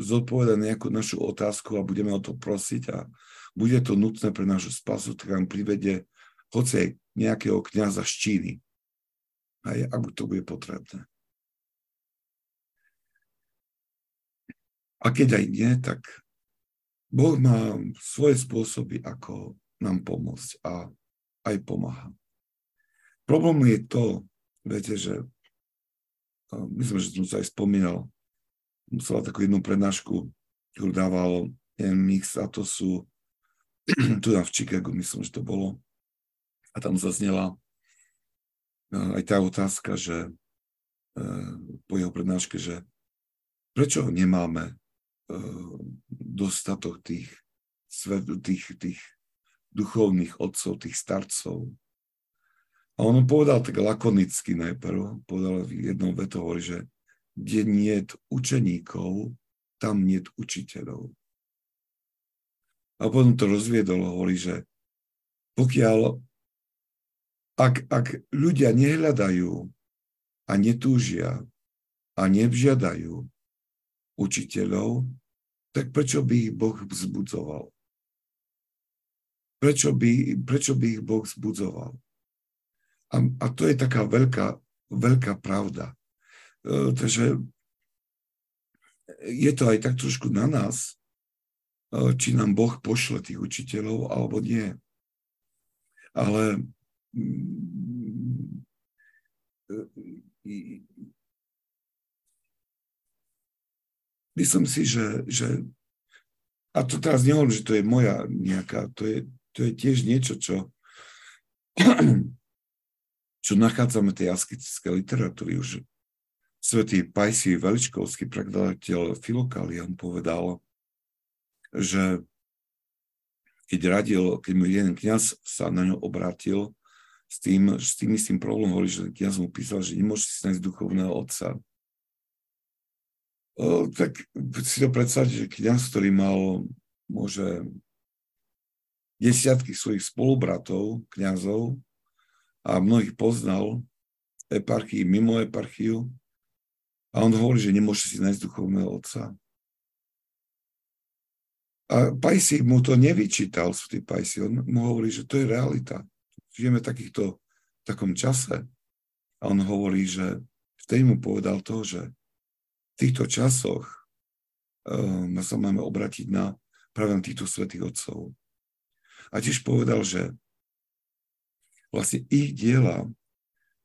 zodpoveda nejakú našu otázku a budeme o to prosiť a bude to nutné pre našu spasu, tak nám privede hoci aj nejakého kniaza z Číny. Aj, ak to bude potrebné. A keď aj nie, tak Boh má svoje spôsoby, ako nám pomôcť a aj pomáha. Problém je to, viete, že myslím, že som sa aj spomínal, musela takú jednu prednášku, ktorú dával Mix a to sú tu v Chicago, myslím, že to bolo. A tam zaznela aj tá otázka, že po jeho prednáške, že prečo nemáme dostatok tých, tých, tých duchovných otcov, tých starcov. A on povedal tak lakonicky najprv, povedal jednou vetou, hovorí, že kde nie učeníkov, tam nie učiteľov. A potom to rozviedol, hovorí, že pokiaľ ak, ak ľudia nehľadajú a netúžia a nevžiadajú učiteľov, tak prečo by ich Boh vzbudzoval? prečo by, prečo by ich Boh zbudzoval. A, a to je taká veľká, veľká pravda. E, takže je to aj tak trošku na nás, e, či nám Boh pošle tých učiteľov, alebo nie. Ale myslím si, že, že a to teraz nehovorím, že to je moja nejaká, to je, to je tiež niečo, čo, čo nachádzame tej asketické literatúry. Už svetý Pajsi Veličkovský prekladateľ Filokalian povedal, že keď radil, keď mu jeden kniaz sa na ňo obrátil s tým, s tým istým problémom, hovorí, že kniaz mu písal, že nemôže si nájsť duchovného otca. O, tak si to predstaviť, že kniaz, ktorý mal môže desiatky svojich spolubratov, kňazov a mnohých poznal, eparchii, mimo eparchiu. A on hovorí, že nemôže si nájsť duchovného otca. A Pajsi mu to nevyčítal, svätý Pajsi. On mu hovorí, že to je realita. Žijeme v takýchto, v takom čase. A on hovorí, že vtedy mu povedal to, že v týchto časoch uh, sa máme obratiť na práve na týchto svetých otcov. A tiež povedal, že vlastne ich diela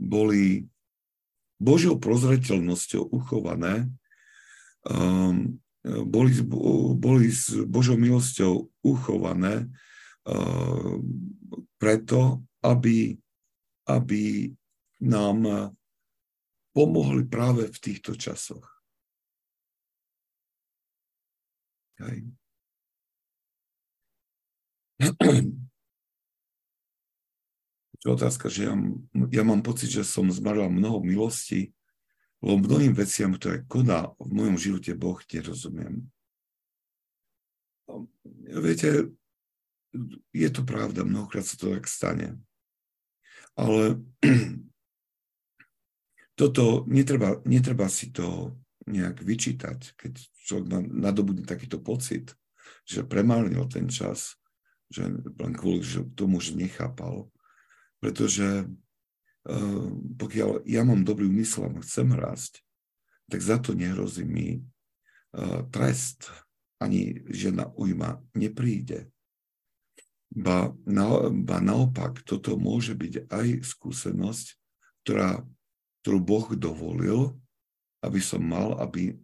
boli Božou prozreteľnosťou uchované, um, boli, boli s Božou milosťou uchované um, preto, aby, aby nám pomohli práve v týchto časoch. Hej. Je otázka, že ja, ja mám pocit, že som zmaril mnoho milosti, lebo mnohým veciam, ktoré koná v mojom živote Boh, nerozumiem. Viete, je to pravda, mnohokrát sa to tak stane. Ale toto netreba, netreba si to nejak vyčítať, keď človek nadobudne takýto pocit, že premárnil ten čas, že len kvôli že tomu, že nechápal. Pretože uh, pokiaľ ja mám dobrý úmysel a chcem rásť, tak za to nehrozí mi uh, trest, ani žiadna ujma nepríde. Ba, na, ba naopak, toto môže byť aj skúsenosť, ktorá, ktorú Boh dovolil, aby som mal, aby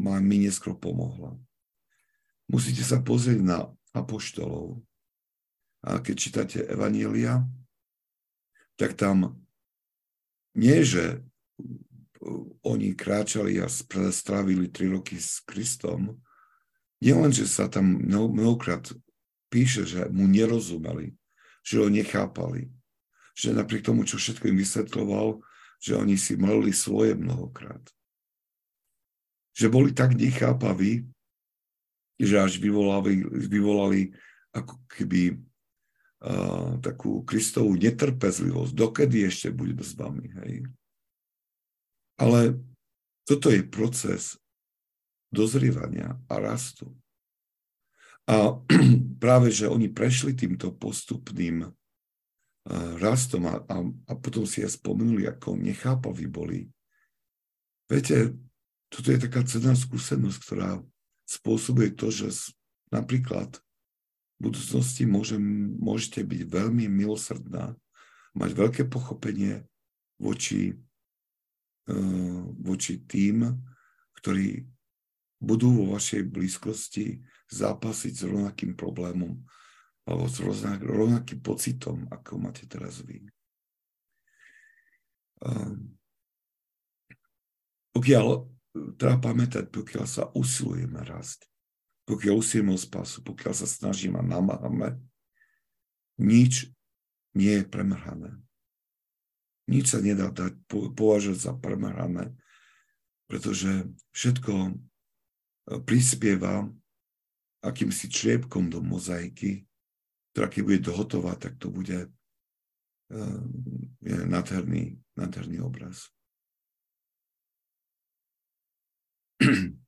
ma mi neskôr pomohla. Musíte sa pozrieť na apoštolov. A keď čítate Evanielia, tak tam nie, že oni kráčali a strávili tri roky s Kristom, len, že sa tam mnohokrát píše, že mu nerozumeli, že ho nechápali, že napriek tomu, čo všetko im vysvetloval, že oni si mleli svoje mnohokrát. Že boli tak nechápaví, že až vyvolali, vyvolali ako keby uh, takú Kristovú netrpezlivosť. Dokedy ešte budem s vami, hej? Ale toto je proces dozrievania a rastu. A práve, že oni prešli týmto postupným uh, rastom a, a, a potom si ja spomenuli, ako nechápaví boli. Viete, toto je taká cenná skúsenosť, ktorá spôsobuje to, že napríklad v budúcnosti môžem, môžete byť veľmi milosrdná, mať veľké pochopenie voči, uh, voči tým, ktorí budú vo vašej blízkosti zápasiť s rovnakým problémom alebo s rovnakým pocitom, ako máte teraz vy. Um, pokiaľ treba pamätať, pokiaľ sa usilujeme rásť, pokiaľ usilujeme o spásu, pokiaľ sa snažíme a namáhame, nič nie je premrhané. Nič sa nedá dať považovať za premrhané, pretože všetko e, prispieva akýmsi čriepkom do mozaiky, ktorá keď bude hotová, tak to bude uh, nádherný, nádherný obraz.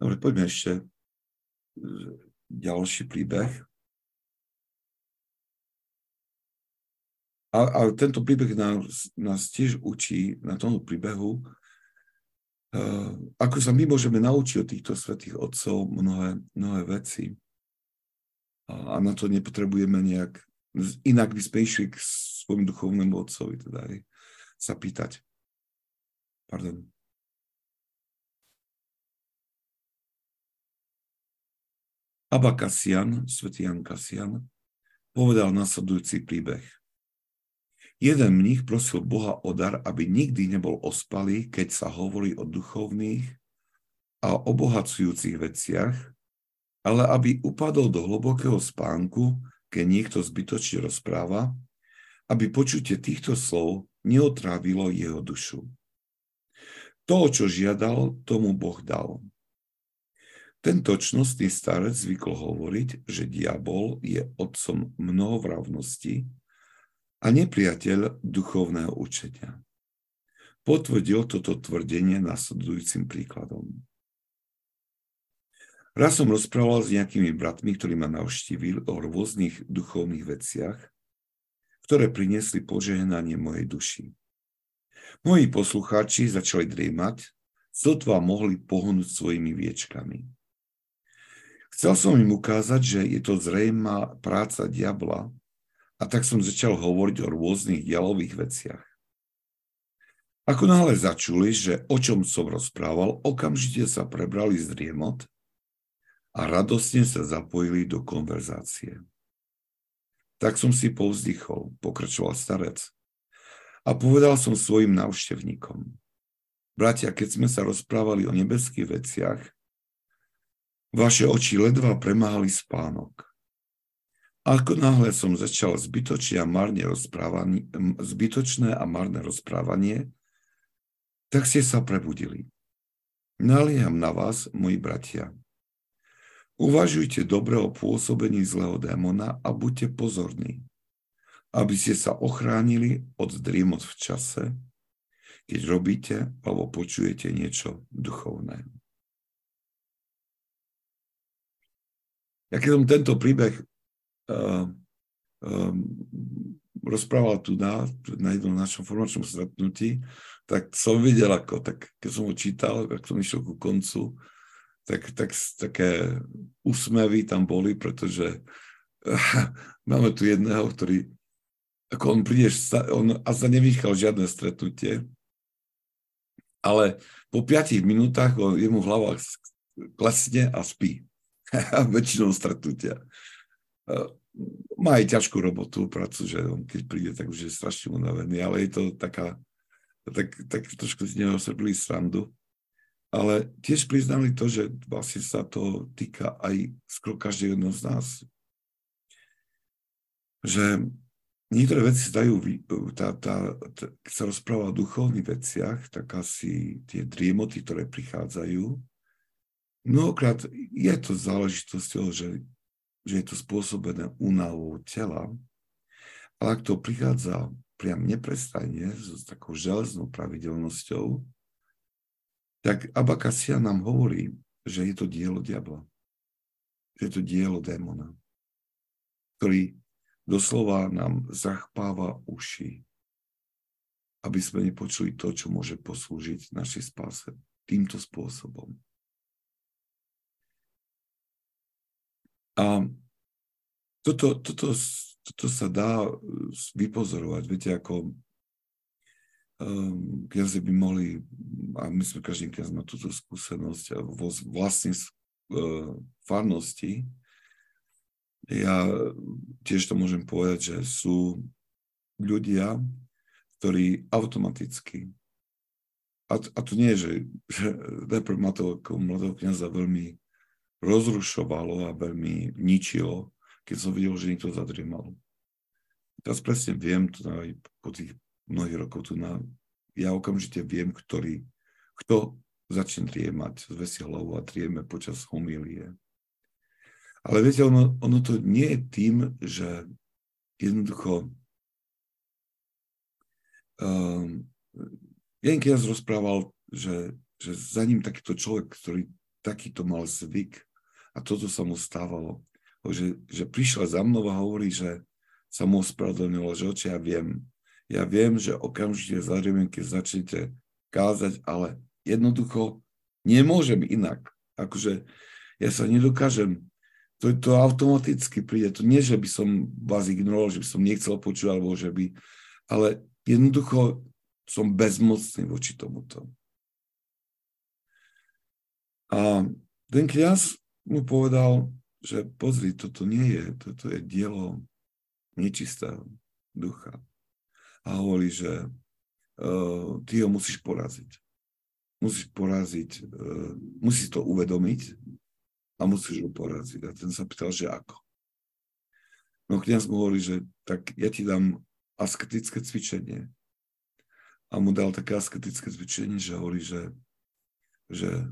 Dobre, poďme ešte ďalší príbeh. A, a tento príbeh nás, nás tiež učí na tomto príbehu, ako sa my môžeme naučiť od týchto svetých otcov mnohé, mnohé veci. A, na to nepotrebujeme nejak, inak by sme išli k svojmu duchovnému otcovi, teda aj sa pýtať. Pardon. Abba Kasian, svätý Jan Kasian, povedal nasledujúci príbeh. Jeden mních prosil Boha o dar, aby nikdy nebol ospalý, keď sa hovorí o duchovných a obohacujúcich veciach, ale aby upadol do hlbokého spánku, keď niekto zbytočne rozpráva, aby počutie týchto slov neotrávilo jeho dušu. To, čo žiadal, tomu Boh dal. Tento čnostný starec zvykol hovoriť, že diabol je otcom mnohovravnosti a nepriateľ duchovného učenia. Potvrdil toto tvrdenie nasledujúcim príkladom. Raz som rozprával s nejakými bratmi, ktorí ma navštívili o rôznych duchovných veciach, ktoré priniesli požehnanie mojej duši. Moji poslucháči začali driemať, sotva mohli pohnúť svojimi viečkami. Chcel som im ukázať, že je to zrejmá práca diabla, a tak som začal hovoriť o rôznych dialových veciach. Ako náhle začuli, že o čom som rozprával, okamžite sa prebrali z driemot a radostne sa zapojili do konverzácie. Tak som si povzdychol, pokračoval starec. A povedal som svojim návštevníkom. Bratia, keď sme sa rozprávali o nebeských veciach, vaše oči ledva premáhali spánok. Ako náhle som začal zbytočné a marne zbytočné a marné rozprávanie, tak ste sa prebudili. Nalieham na vás, moji bratia. Uvažujte dobre o pôsobení zlého démona a buďte pozorní, aby ste sa ochránili od driemot v čase, keď robíte alebo počujete niečo duchovné. Ja keď som tento príbeh rozprával tu na, na jednom našom formačnom stretnutí, tak som videl, ako, tak keď som ho čítal, ak som išiel ku koncu, tak, tak také úsmevy tam boli, pretože máme tu jedného, ktorý ako on príde, on asi nevýchal žiadne stretnutie, ale po piatich minútach on, jemu hlava klesne a spí. Väčšinou stretnutia má aj ťažkú robotu, prácu, že on keď príde, tak už je strašne unavený, ale je to taká, tak, tak trošku z neho robili srandu. Ale tiež priznali to, že vlastne sa to týka aj skoro každého z nás. Že niektoré veci dajú, tá, tá, tá, keď sa rozpráva o duchovných veciach, tak asi tie driemoty, ktoré prichádzajú, mnohokrát je to záležitosťou, že že je to spôsobené únavou tela, ale ak to prichádza priam neprestajne, s takou železnou pravidelnosťou, tak Abakasia nám hovorí, že je to dielo diabla. Že je to dielo démona, ktorý doslova nám zachpáva uši, aby sme nepočuli to, čo môže poslúžiť našej spáse týmto spôsobom. A toto, toto, toto sa dá uh, vypozorovať. Viete, ako um, kniazy by mohli, a my sme každý kniaz má túto skúsenosť vo vlastnej uh, farnosti, ja tiež to môžem povedať, že sú ľudia, ktorí automaticky, a, a to nie je, že, že najprv ma to ako mladého kniaza veľmi rozrušovalo a veľmi ničilo, keď som videl, že niekto zadriemal. Teraz presne viem, to aj po tých mnohých rokov tu na, ja okamžite viem, ktorý, kto začne driemať, zvesi hlavu a drieme počas homílie. Ale viete, ono, ono to nie je tým, že jednoducho um, jeden keď rozprával, že, že za ním takýto človek, ktorý takýto mal zvyk A toto sa mu stávalo. Že, že prišla za mnou a hovorí, že sa mu ospravedlnilo, že oči, ja viem. Ja viem, že okamžite zarieme, keď začnete kázať, ale jednoducho nemôžem inak. Akože ja sa nedokážem, to, to automaticky príde. To nie, že by som vás ignoroval, že by som nechcel počuť, alebo že by, ale jednoducho som bezmocný voči tomuto. A ten kniaz mu povedal, že pozri, toto nie je, toto je dielo nečistého ducha. A hovorí, že uh, ty ho musíš poraziť. Musíš poraziť, uh, musíš to uvedomiť a musíš ho poraziť. A ten sa pýtal, že ako. No kniaz mu hovorí, že tak ja ti dám asketické cvičenie. A mu dal také asketické cvičenie, že hovorí, že, že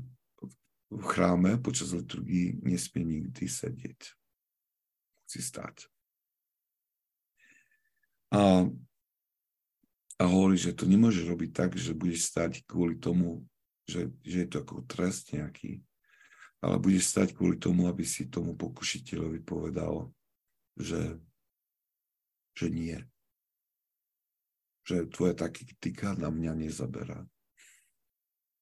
v chráme počas liturgii nesmie nikdy sedieť. Musí stať. A, a hovorí, že to nemôže robiť tak, že budeš stať kvôli tomu, že, že je to ako trest nejaký, ale budeš stať kvôli tomu, aby si tomu pokušiteľovi povedal, že, že nie. Že tvoja taktika na mňa nezaberá.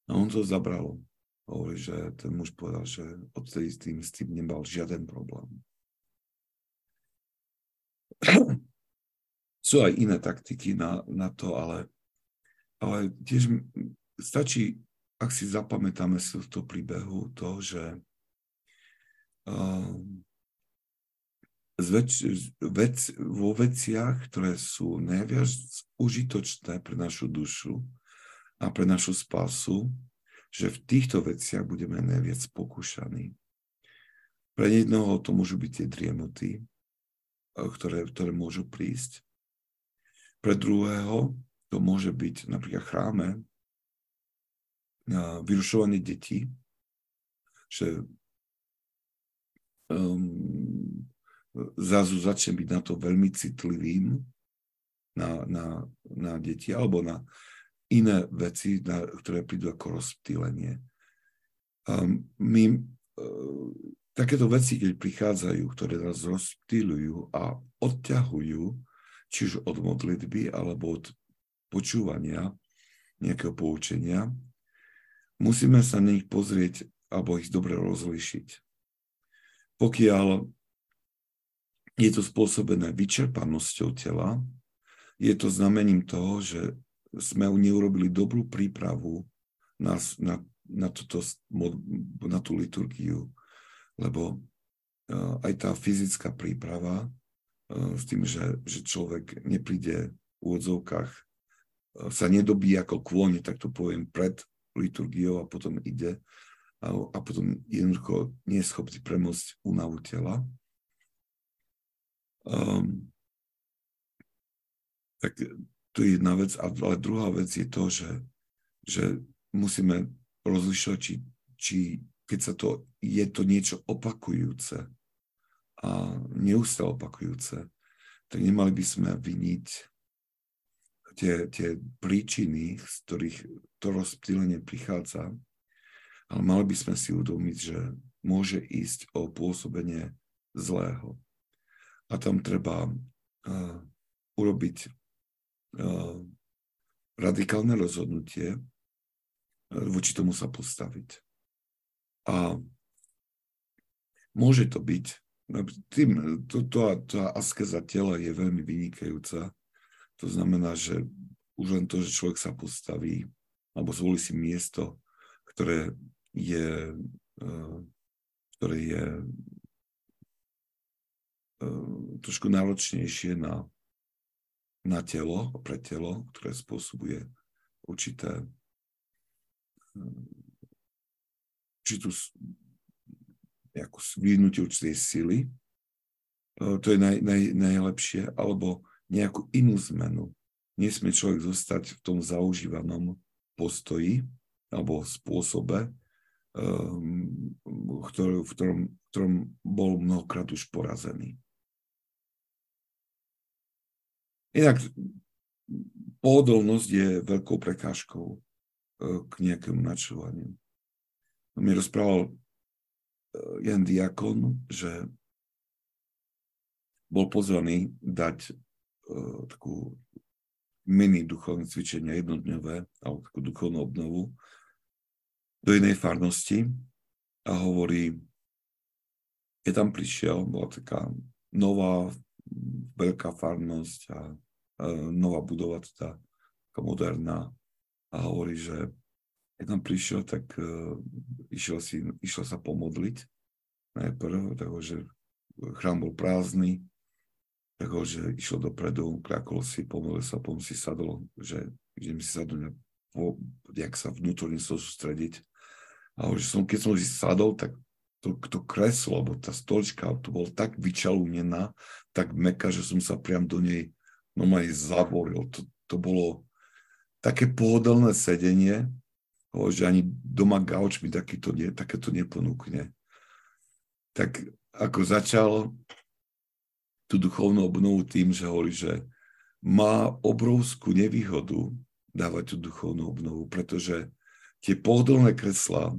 A on to zabral hovorí, že ten muž povedal, že odtedy s tým, s tým nemal žiaden problém. Sú aj iné taktiky na, na to, ale, ale tiež stačí, ak si zapamätáme v tom príbehu, to, že uh, vec, vec, vo veciach, ktoré sú najviac užitočné pre našu dušu a pre našu spásu, že v týchto veciach budeme najviac pokúšaní. Pre jednoho to môžu byť tie driemoty, e, ktoré, ktoré môžu prísť. Pre druhého to môže byť napríklad chráme e, vyrušovanie detí, že um, zrazu začne byť na to veľmi citlivým na, na, na deti alebo na, iné veci, na, ktoré prídu ako rozptýlenie. Um, my uh, takéto veci, keď prichádzajú, ktoré nás rozptýlujú a odťahujú, či už od modlitby alebo od počúvania nejakého poučenia, musíme sa na nich pozrieť alebo ich dobre rozlišiť. Pokiaľ je to spôsobené vyčerpanosťou tela, je to znamením toho, že sme neurobili dobrú prípravu na, na, na, toto, na tú liturgiu, lebo uh, aj tá fyzická príprava uh, s tým, že, že človek nepríde v úvodzovkách, uh, sa nedobí ako kôň, tak to poviem, pred liturgiou a potom ide a, a potom jednoducho nie je schopný premôcť únavu tela. Um, tak to je jedna vec. Ale druhá vec je to, že, že musíme rozlišovať, či, či keď sa to, je to niečo opakujúce a neustále opakujúce, tak nemali by sme viniť tie, tie príčiny, z ktorých to rozptýlenie prichádza, ale mali by sme si uvedomiť, že môže ísť o pôsobenie zlého. A tam treba uh, urobiť radikálne rozhodnutie eh, voči tomu sa postaviť. A môže to byť, no, tým, to, to, tá askeza tela je veľmi vynikajúca. To znamená, že už len to, že človek sa postaví alebo zvolí si miesto, ktoré je, eh, ktoré je trošku náročnejšie na na telo, pre telo, ktoré spôsobuje určité určitú nejakú vyhnutie určitej sily, to je naj, naj, najlepšie, alebo nejakú inú zmenu. Nesmie človek zostať v tom zaužívanom postoji alebo spôsobe, um, ktorý, v ktorom, v ktorom bol mnohokrát už porazený. Inak pohodlnosť je veľkou prekážkou e, k nejakému načúvaniu. Mi rozprával jeden diakon, že bol pozvaný dať uh, takú mini duchovné cvičenia jednodňové, alebo takú duchovnú obnovu do inej farnosti a hovorí, keď tam prišiel, bola taká nová, veľká farnosť a nová budova, teda moderná a hovorí, že keď tam prišiel, tak uh, išiel, si, išiel sa pomodliť najprv, takže chrám bol prázdny, takže išiel dopredu, kľakol si, pomodlil sa, potom si sadol, že idem si sadnúť po, jak sa vnútorne sústrediť. A už som, keď som si sadol, tak to, to kreslo, alebo tá stolička, to bolo tak vyčalúnená, tak meka, že som sa priam do nej normálne zavoril. To, to bolo také pohodlné sedenie, že ani doma gauč mi takýto nie, takéto neponúkne. Tak ako začal tú duchovnú obnovu tým, že hovorí, že má obrovskú nevýhodu dávať tú duchovnú obnovu, pretože tie pohodlné kreslá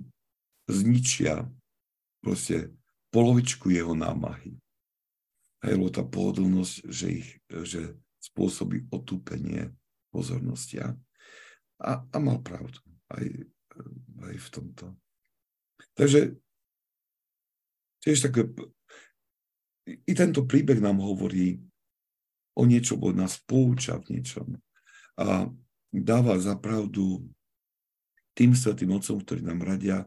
zničia proste polovičku jeho námahy. A je tá pohodlnosť, že ich že spôsobí otúpenie pozornosti. A, a mal pravdu aj, aj v tomto. Takže tiež také, i tento príbeh nám hovorí o niečo, bo nás pouča v niečom. A dáva za pravdu tým svetým otcom, ktorí nám radia,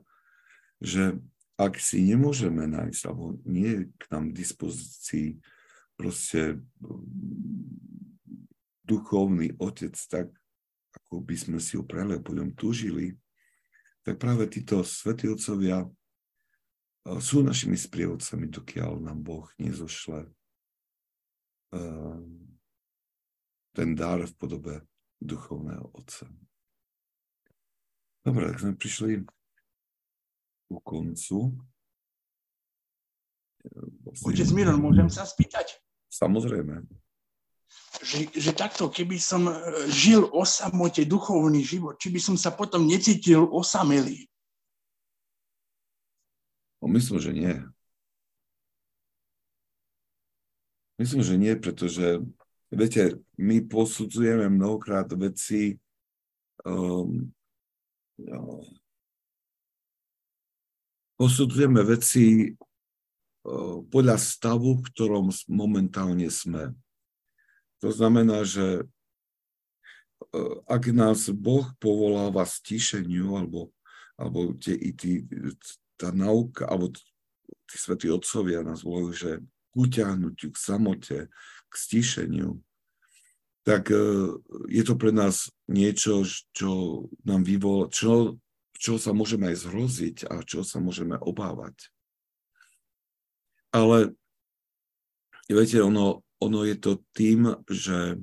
že ak si nemôžeme nájsť, alebo nie je k nám v dispozícii proste duchovný otec tak, ako by sme si ho prele po ňom túžili, tak práve títo svätí otcovia sú našimi sprievodcami, dokiaľ nám Boh nezošle ten dar v podobe duchovného otca. Dobre, tak sme prišli ku koncu. Otec Miron, môžem sa spýtať? Samozrejme že, že takto, keby som e, žil o samote duchovný život, či by som sa potom necítil osamelý? No, myslím, že nie. Myslím, že nie, pretože, viete, my posudzujeme mnohokrát veci um, no, posudzujeme veci podľa stavu, v ktorom momentálne sme. To znamená, že e, ak nás Boh povoláva stišeniu, alebo, alebo tie, tí, tá nauka, alebo tí svätí otcovia nás volajú, že k utiahnutiu, k samote, k stišeniu, tak e, je to pre nás niečo, čo nám vyvolá, čo, čo sa môžeme aj zhroziť a čo sa môžeme obávať. Ale viete, ono, ono je to tým, že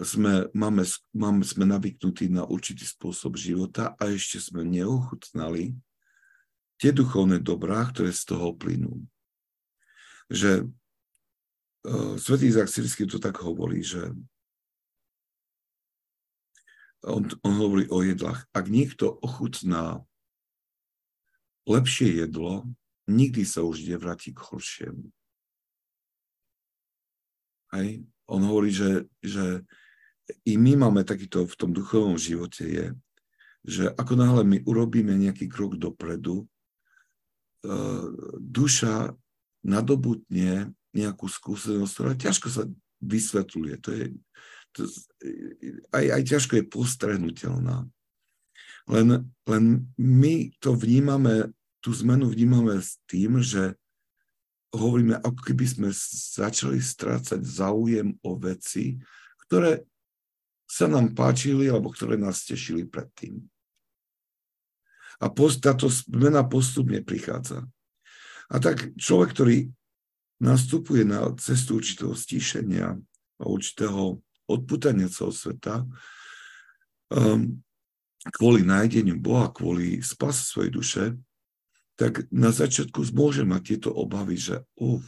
sme, máme, máme, sme navyknutí na určitý spôsob života a ešte sme neochutnali tie duchovné dobrá, ktoré z toho plynú. Že uh, svätý Izak Sirsky to tak hovorí, že on, on hovorí o jedlách. Ak niekto ochutná lepšie jedlo, nikdy sa už nevráti k horšiemu. Hej? On hovorí, že, že i my máme takýto v tom duchovnom živote je, že ako náhle my urobíme nejaký krok dopredu, uh, duša nadobudne nejakú skúsenosť, ktorá ťažko sa vysvetľuje. To je, to, aj, aj ťažko je postrehnutelná. Len, len my to vnímame, tú zmenu vnímame s tým, že hovoríme, ako keby sme začali strácať záujem o veci, ktoré sa nám páčili alebo ktoré nás tešili predtým. A táto zmena postupne prichádza. A tak človek, ktorý nastupuje na cestu určitého stíšenia a určitého odputania celého sveta, um, kvôli nájdeniu Boha, kvôli spase svojej duše, tak na začiatku môže mať tieto obavy, že uf,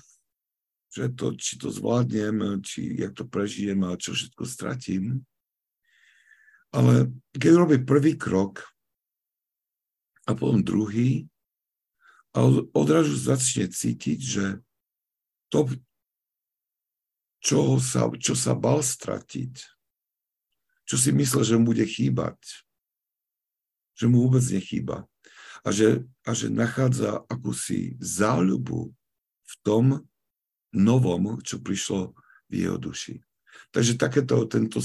že to, či to zvládnem, či jak to prežijem a čo všetko stratím. Ale keď robí prvý krok a potom druhý, a odrazu začne cítiť, že to, čo sa, čo sa bal stratiť, čo si myslel, že mu bude chýbať, že mu vôbec nechýba. A že, a že nachádza akúsi záľubu v tom novom, čo prišlo v jeho duši. Takže takéto, tento,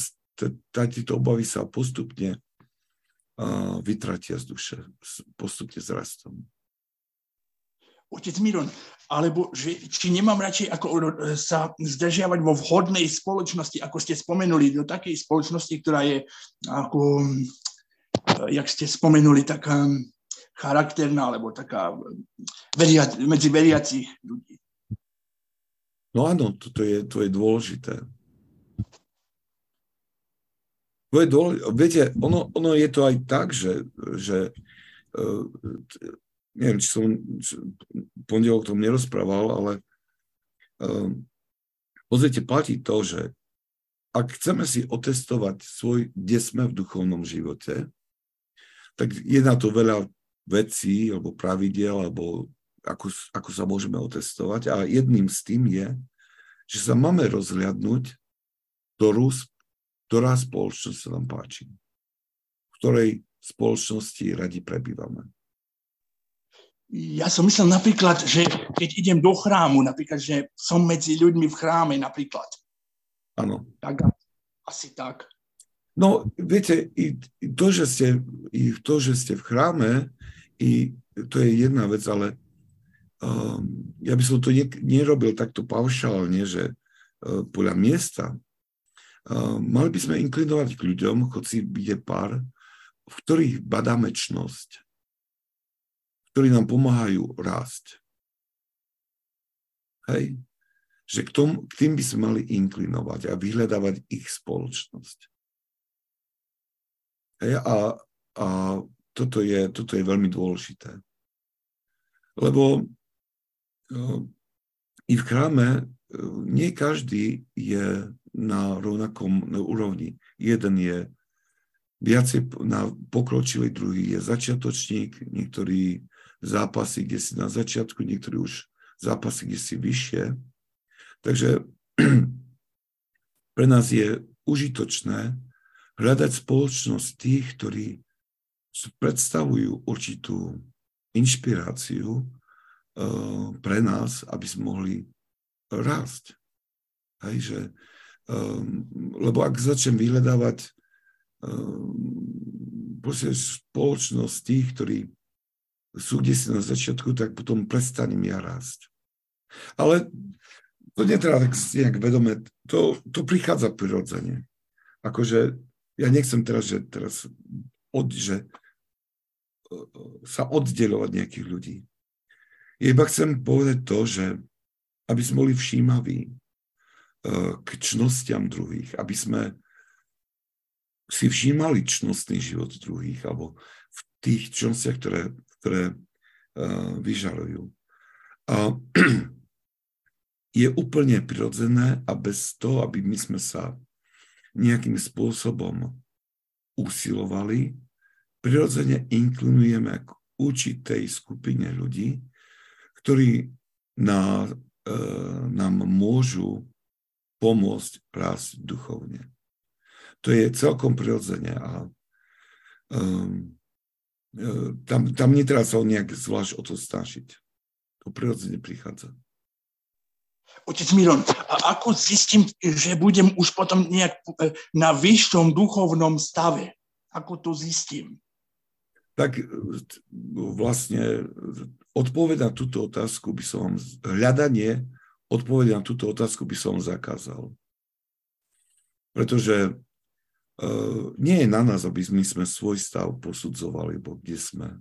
tieto obavy sa postupne uh, vytratia z duše, postupne s rastom. Otec Miron, alebo že, či nemám radšej ako sa zdržiavať vo vhodnej spoločnosti, ako ste spomenuli, do takej spoločnosti, ktorá je ako, jak ste spomenuli, taká charakterná, alebo taká veria, medzi veriaci ľudí. No áno, to je, to je dôležité. To je dôležité. Viete, ono, ono je to aj tak, že, že uh, neviem, či som pondelok tom nerozprával, ale um, pozrite, platí to, že ak chceme si otestovať svoj, kde sme v duchovnom živote, tak je na to veľa vecí alebo pravidiel, alebo ako, ako sa môžeme otestovať. A jedným z tým je, že sa máme rozhľadnúť, ktorú, ktorá spoločnosť sa nám páči. V ktorej spoločnosti radi prebývame. Ja som myslel napríklad, že keď idem do chrámu, napríklad, že som medzi ľuďmi v chráme napríklad. Áno. Tak asi tak. No, viete, i to, že ste, i to, že ste v chráme, i to je jedna vec, ale um, ja by som to ne, nerobil takto paušálne, že uh, podľa miesta. Uh, mali by sme inklinovať k ľuďom, hoci je pár, v ktorých badáme čnosť ktorí nám pomáhajú rásť. Hej? Že k, tom, k tým by sme mali inklinovať a vyhľadávať ich spoločnosť. Hej? A, a toto, je, toto je veľmi dôležité. Lebo uh, i v chráme uh, nie každý je na rovnakom na úrovni. Jeden je viacej na pokročilý, druhý je začiatočník, niektorí zápasy, kde si na začiatku, niektorí už zápasy, kde si vyššie. Takže pre nás je užitočné hľadať spoločnosť tých, ktorí predstavujú určitú inšpiráciu uh, pre nás, aby sme mohli rásť. Hej, že, um, lebo ak začnem vyhľadávať um, spoločnosť tých, ktorí sú kde si na začiatku, tak potom prestanem ja rásť. Ale to netreba tak nejak vedome, to, to prichádza prirodzene. Akože ja nechcem teraz, že teraz od, že sa oddelovať nejakých ľudí. Ja iba chcem povedať to, že aby sme boli všímaví e, k čnostiam druhých, aby sme si všímali čnostný život druhých, alebo v tých čnostiach, ktoré ktoré uh, vyžarujú. A je úplne prirodzené a bez toho, aby my sme sa nejakým spôsobom usilovali, prirodzene inklinujeme k určitej skupine ľudí, ktorí na, e, nám môžu pomôcť rásť duchovne. To je celkom prirodzene a um, tam, tam netreba sa nejak zvlášť o to snažiť. To prirodzene prichádza. Otec Miron, a ako zistím, že budem už potom nejak e, na vyššom duchovnom stave? Ako to zistím? Tak e, vlastne odpoveď na túto otázku by som, hľadanie odpoveď na túto otázku by som zakázal. Pretože Uh, nie je na nás, aby my sme svoj stav posudzovali, bo kde sme.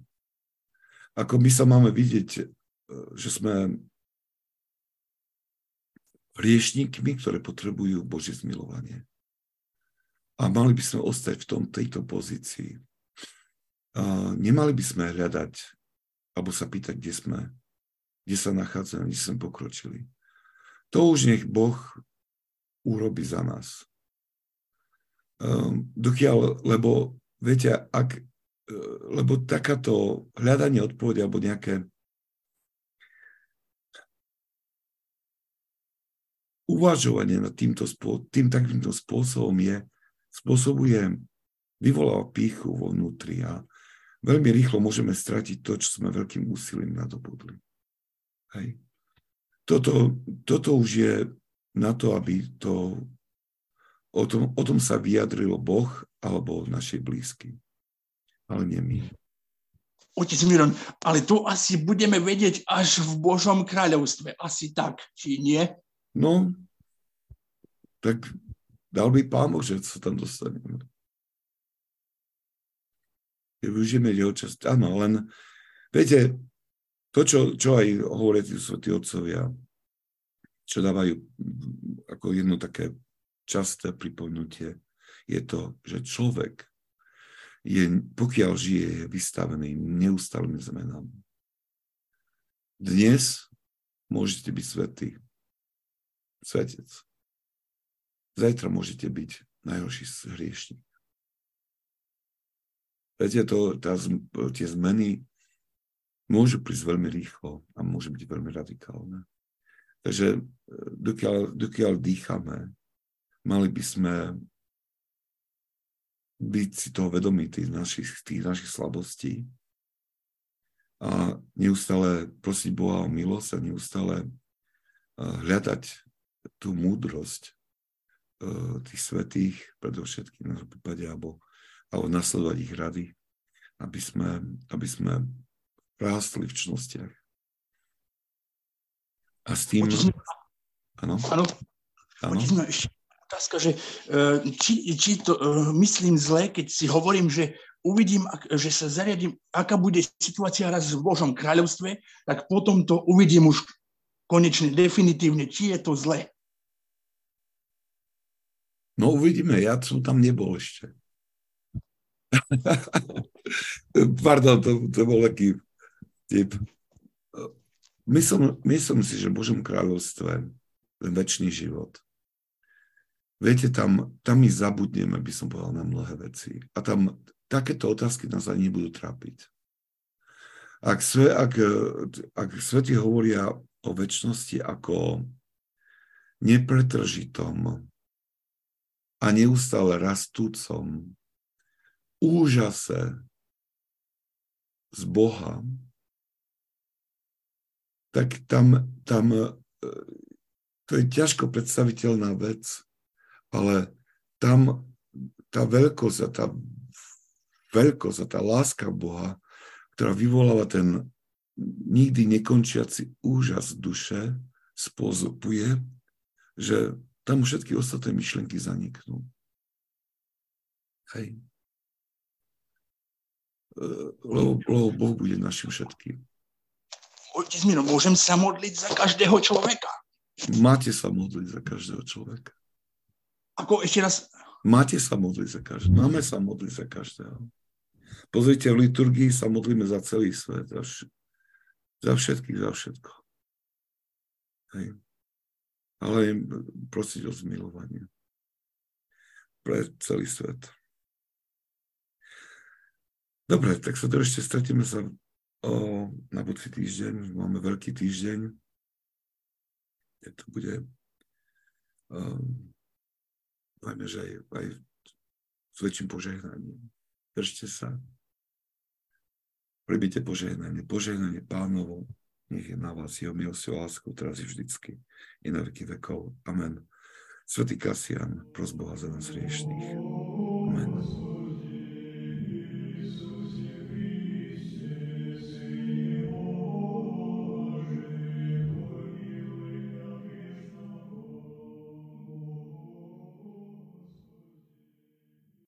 Ako my sa máme vidieť, že sme riešnikmi, ktoré potrebujú Božie zmilovanie. A mali by sme ostať v tom, tejto pozícii nemali by sme hľadať alebo sa pýtať, kde sme, kde sa nachádzame, kde sme pokročili. To už nech Boh urobi za nás. Ehm, dokiaľ, lebo viete, ak, e, lebo takáto hľadanie odpovede alebo nejaké uvažovanie nad týmto, tým takýmto spôsobom je, spôsobuje, vyvoláva píchu vo vnútri a veľmi rýchlo môžeme stratiť to, čo sme veľkým úsilím nadobudli. Hej. Toto, toto už je na to, aby to, o, tom, o tom sa vyjadrilo Boh alebo naši blízky, ale nie my. Otec Miron, ale to asi budeme vedieť až v Božom kráľovstve. Asi tak, či nie? No, tak dal by pán Boh, že sa tam dostaneme. Využijeme jeho časť. Áno, len viete, to, čo, čo aj hovoria tí svätí otcovia, čo dávajú ako jedno také časté pripomnutie, je to, že človek je, pokiaľ žije, je vystavený neustálým zmenám. Dnes môžete byť svetý, svetec. Zajtra môžete byť najhorší hriešnik. Viete, to, tá, tie zmeny môžu prísť veľmi rýchlo a môžu byť veľmi radikálne. Takže dokiaľ, dokiaľ dýchame, mali by sme byť si toho vedomí tých našich, tých našich slabostí a neustále prosiť Boha o milosť a neustále hľadať tú múdrosť tých svetých, predovšetkým na prípade, alebo, alebo nasledovať ich rady, aby sme, aby sme rástli v čnostiach. A s tým... Áno? Áno. Ešte otázka, že e, či, či to uh, myslím zle, keď si hovorím, že uvidím, že sa zariadím, aká bude situácia raz v Božom kráľovstve, tak potom to uvidím už konečne, definitívne, či je to zle. No uvidíme, ja som tam nebol ešte. Pardon, to, to bol taký typ. Myslím, myslím si, že v Božom kráľovstve je väčší život Viete, tam, tam my zabudneme, by som povedal, na mnohé veci. A tam takéto otázky nás ani nebudú trápiť. Ak, sve, ak, ak svety hovoria o väčšnosti ako nepretržitom a neustále rastúcom úžase z Boha, tak tam, tam e, to je ťažko predstaviteľná vec ale tam tá veľkosť a tá veľkosť a tá láska Boha, ktorá vyvoláva ten nikdy nekončiaci úžas duše, spôsobuje, že tam všetky ostatné myšlenky zaniknú. Hej. E, lebo, lebo Boh bude našim všetkým. Otec Miro, môžem sa modliť za každého človeka? Máte sa modliť za každého človeka. Ako ešte raz? Máte sa modliť za každého. Máme sa modliť za každého. Pozrite, v liturgii sa modlíme za celý svet, za, vš- za všetkých, za všetko. Hej. Ale prosiť o zmilovanie pre celý svet. Dobre, tak sa ešte stretíme sa o, na budúci týždeň. Máme veľký týždeň. To bude um, že aj, aj s väčším požehnaním. Držte sa. Prebite požehnanie. Požehnanie pánovo. Nech je na vás jeho milosť a lásku teraz i vždycky i na veky vekov. Amen. Svetý Kasian, pros Boha za nás riešných.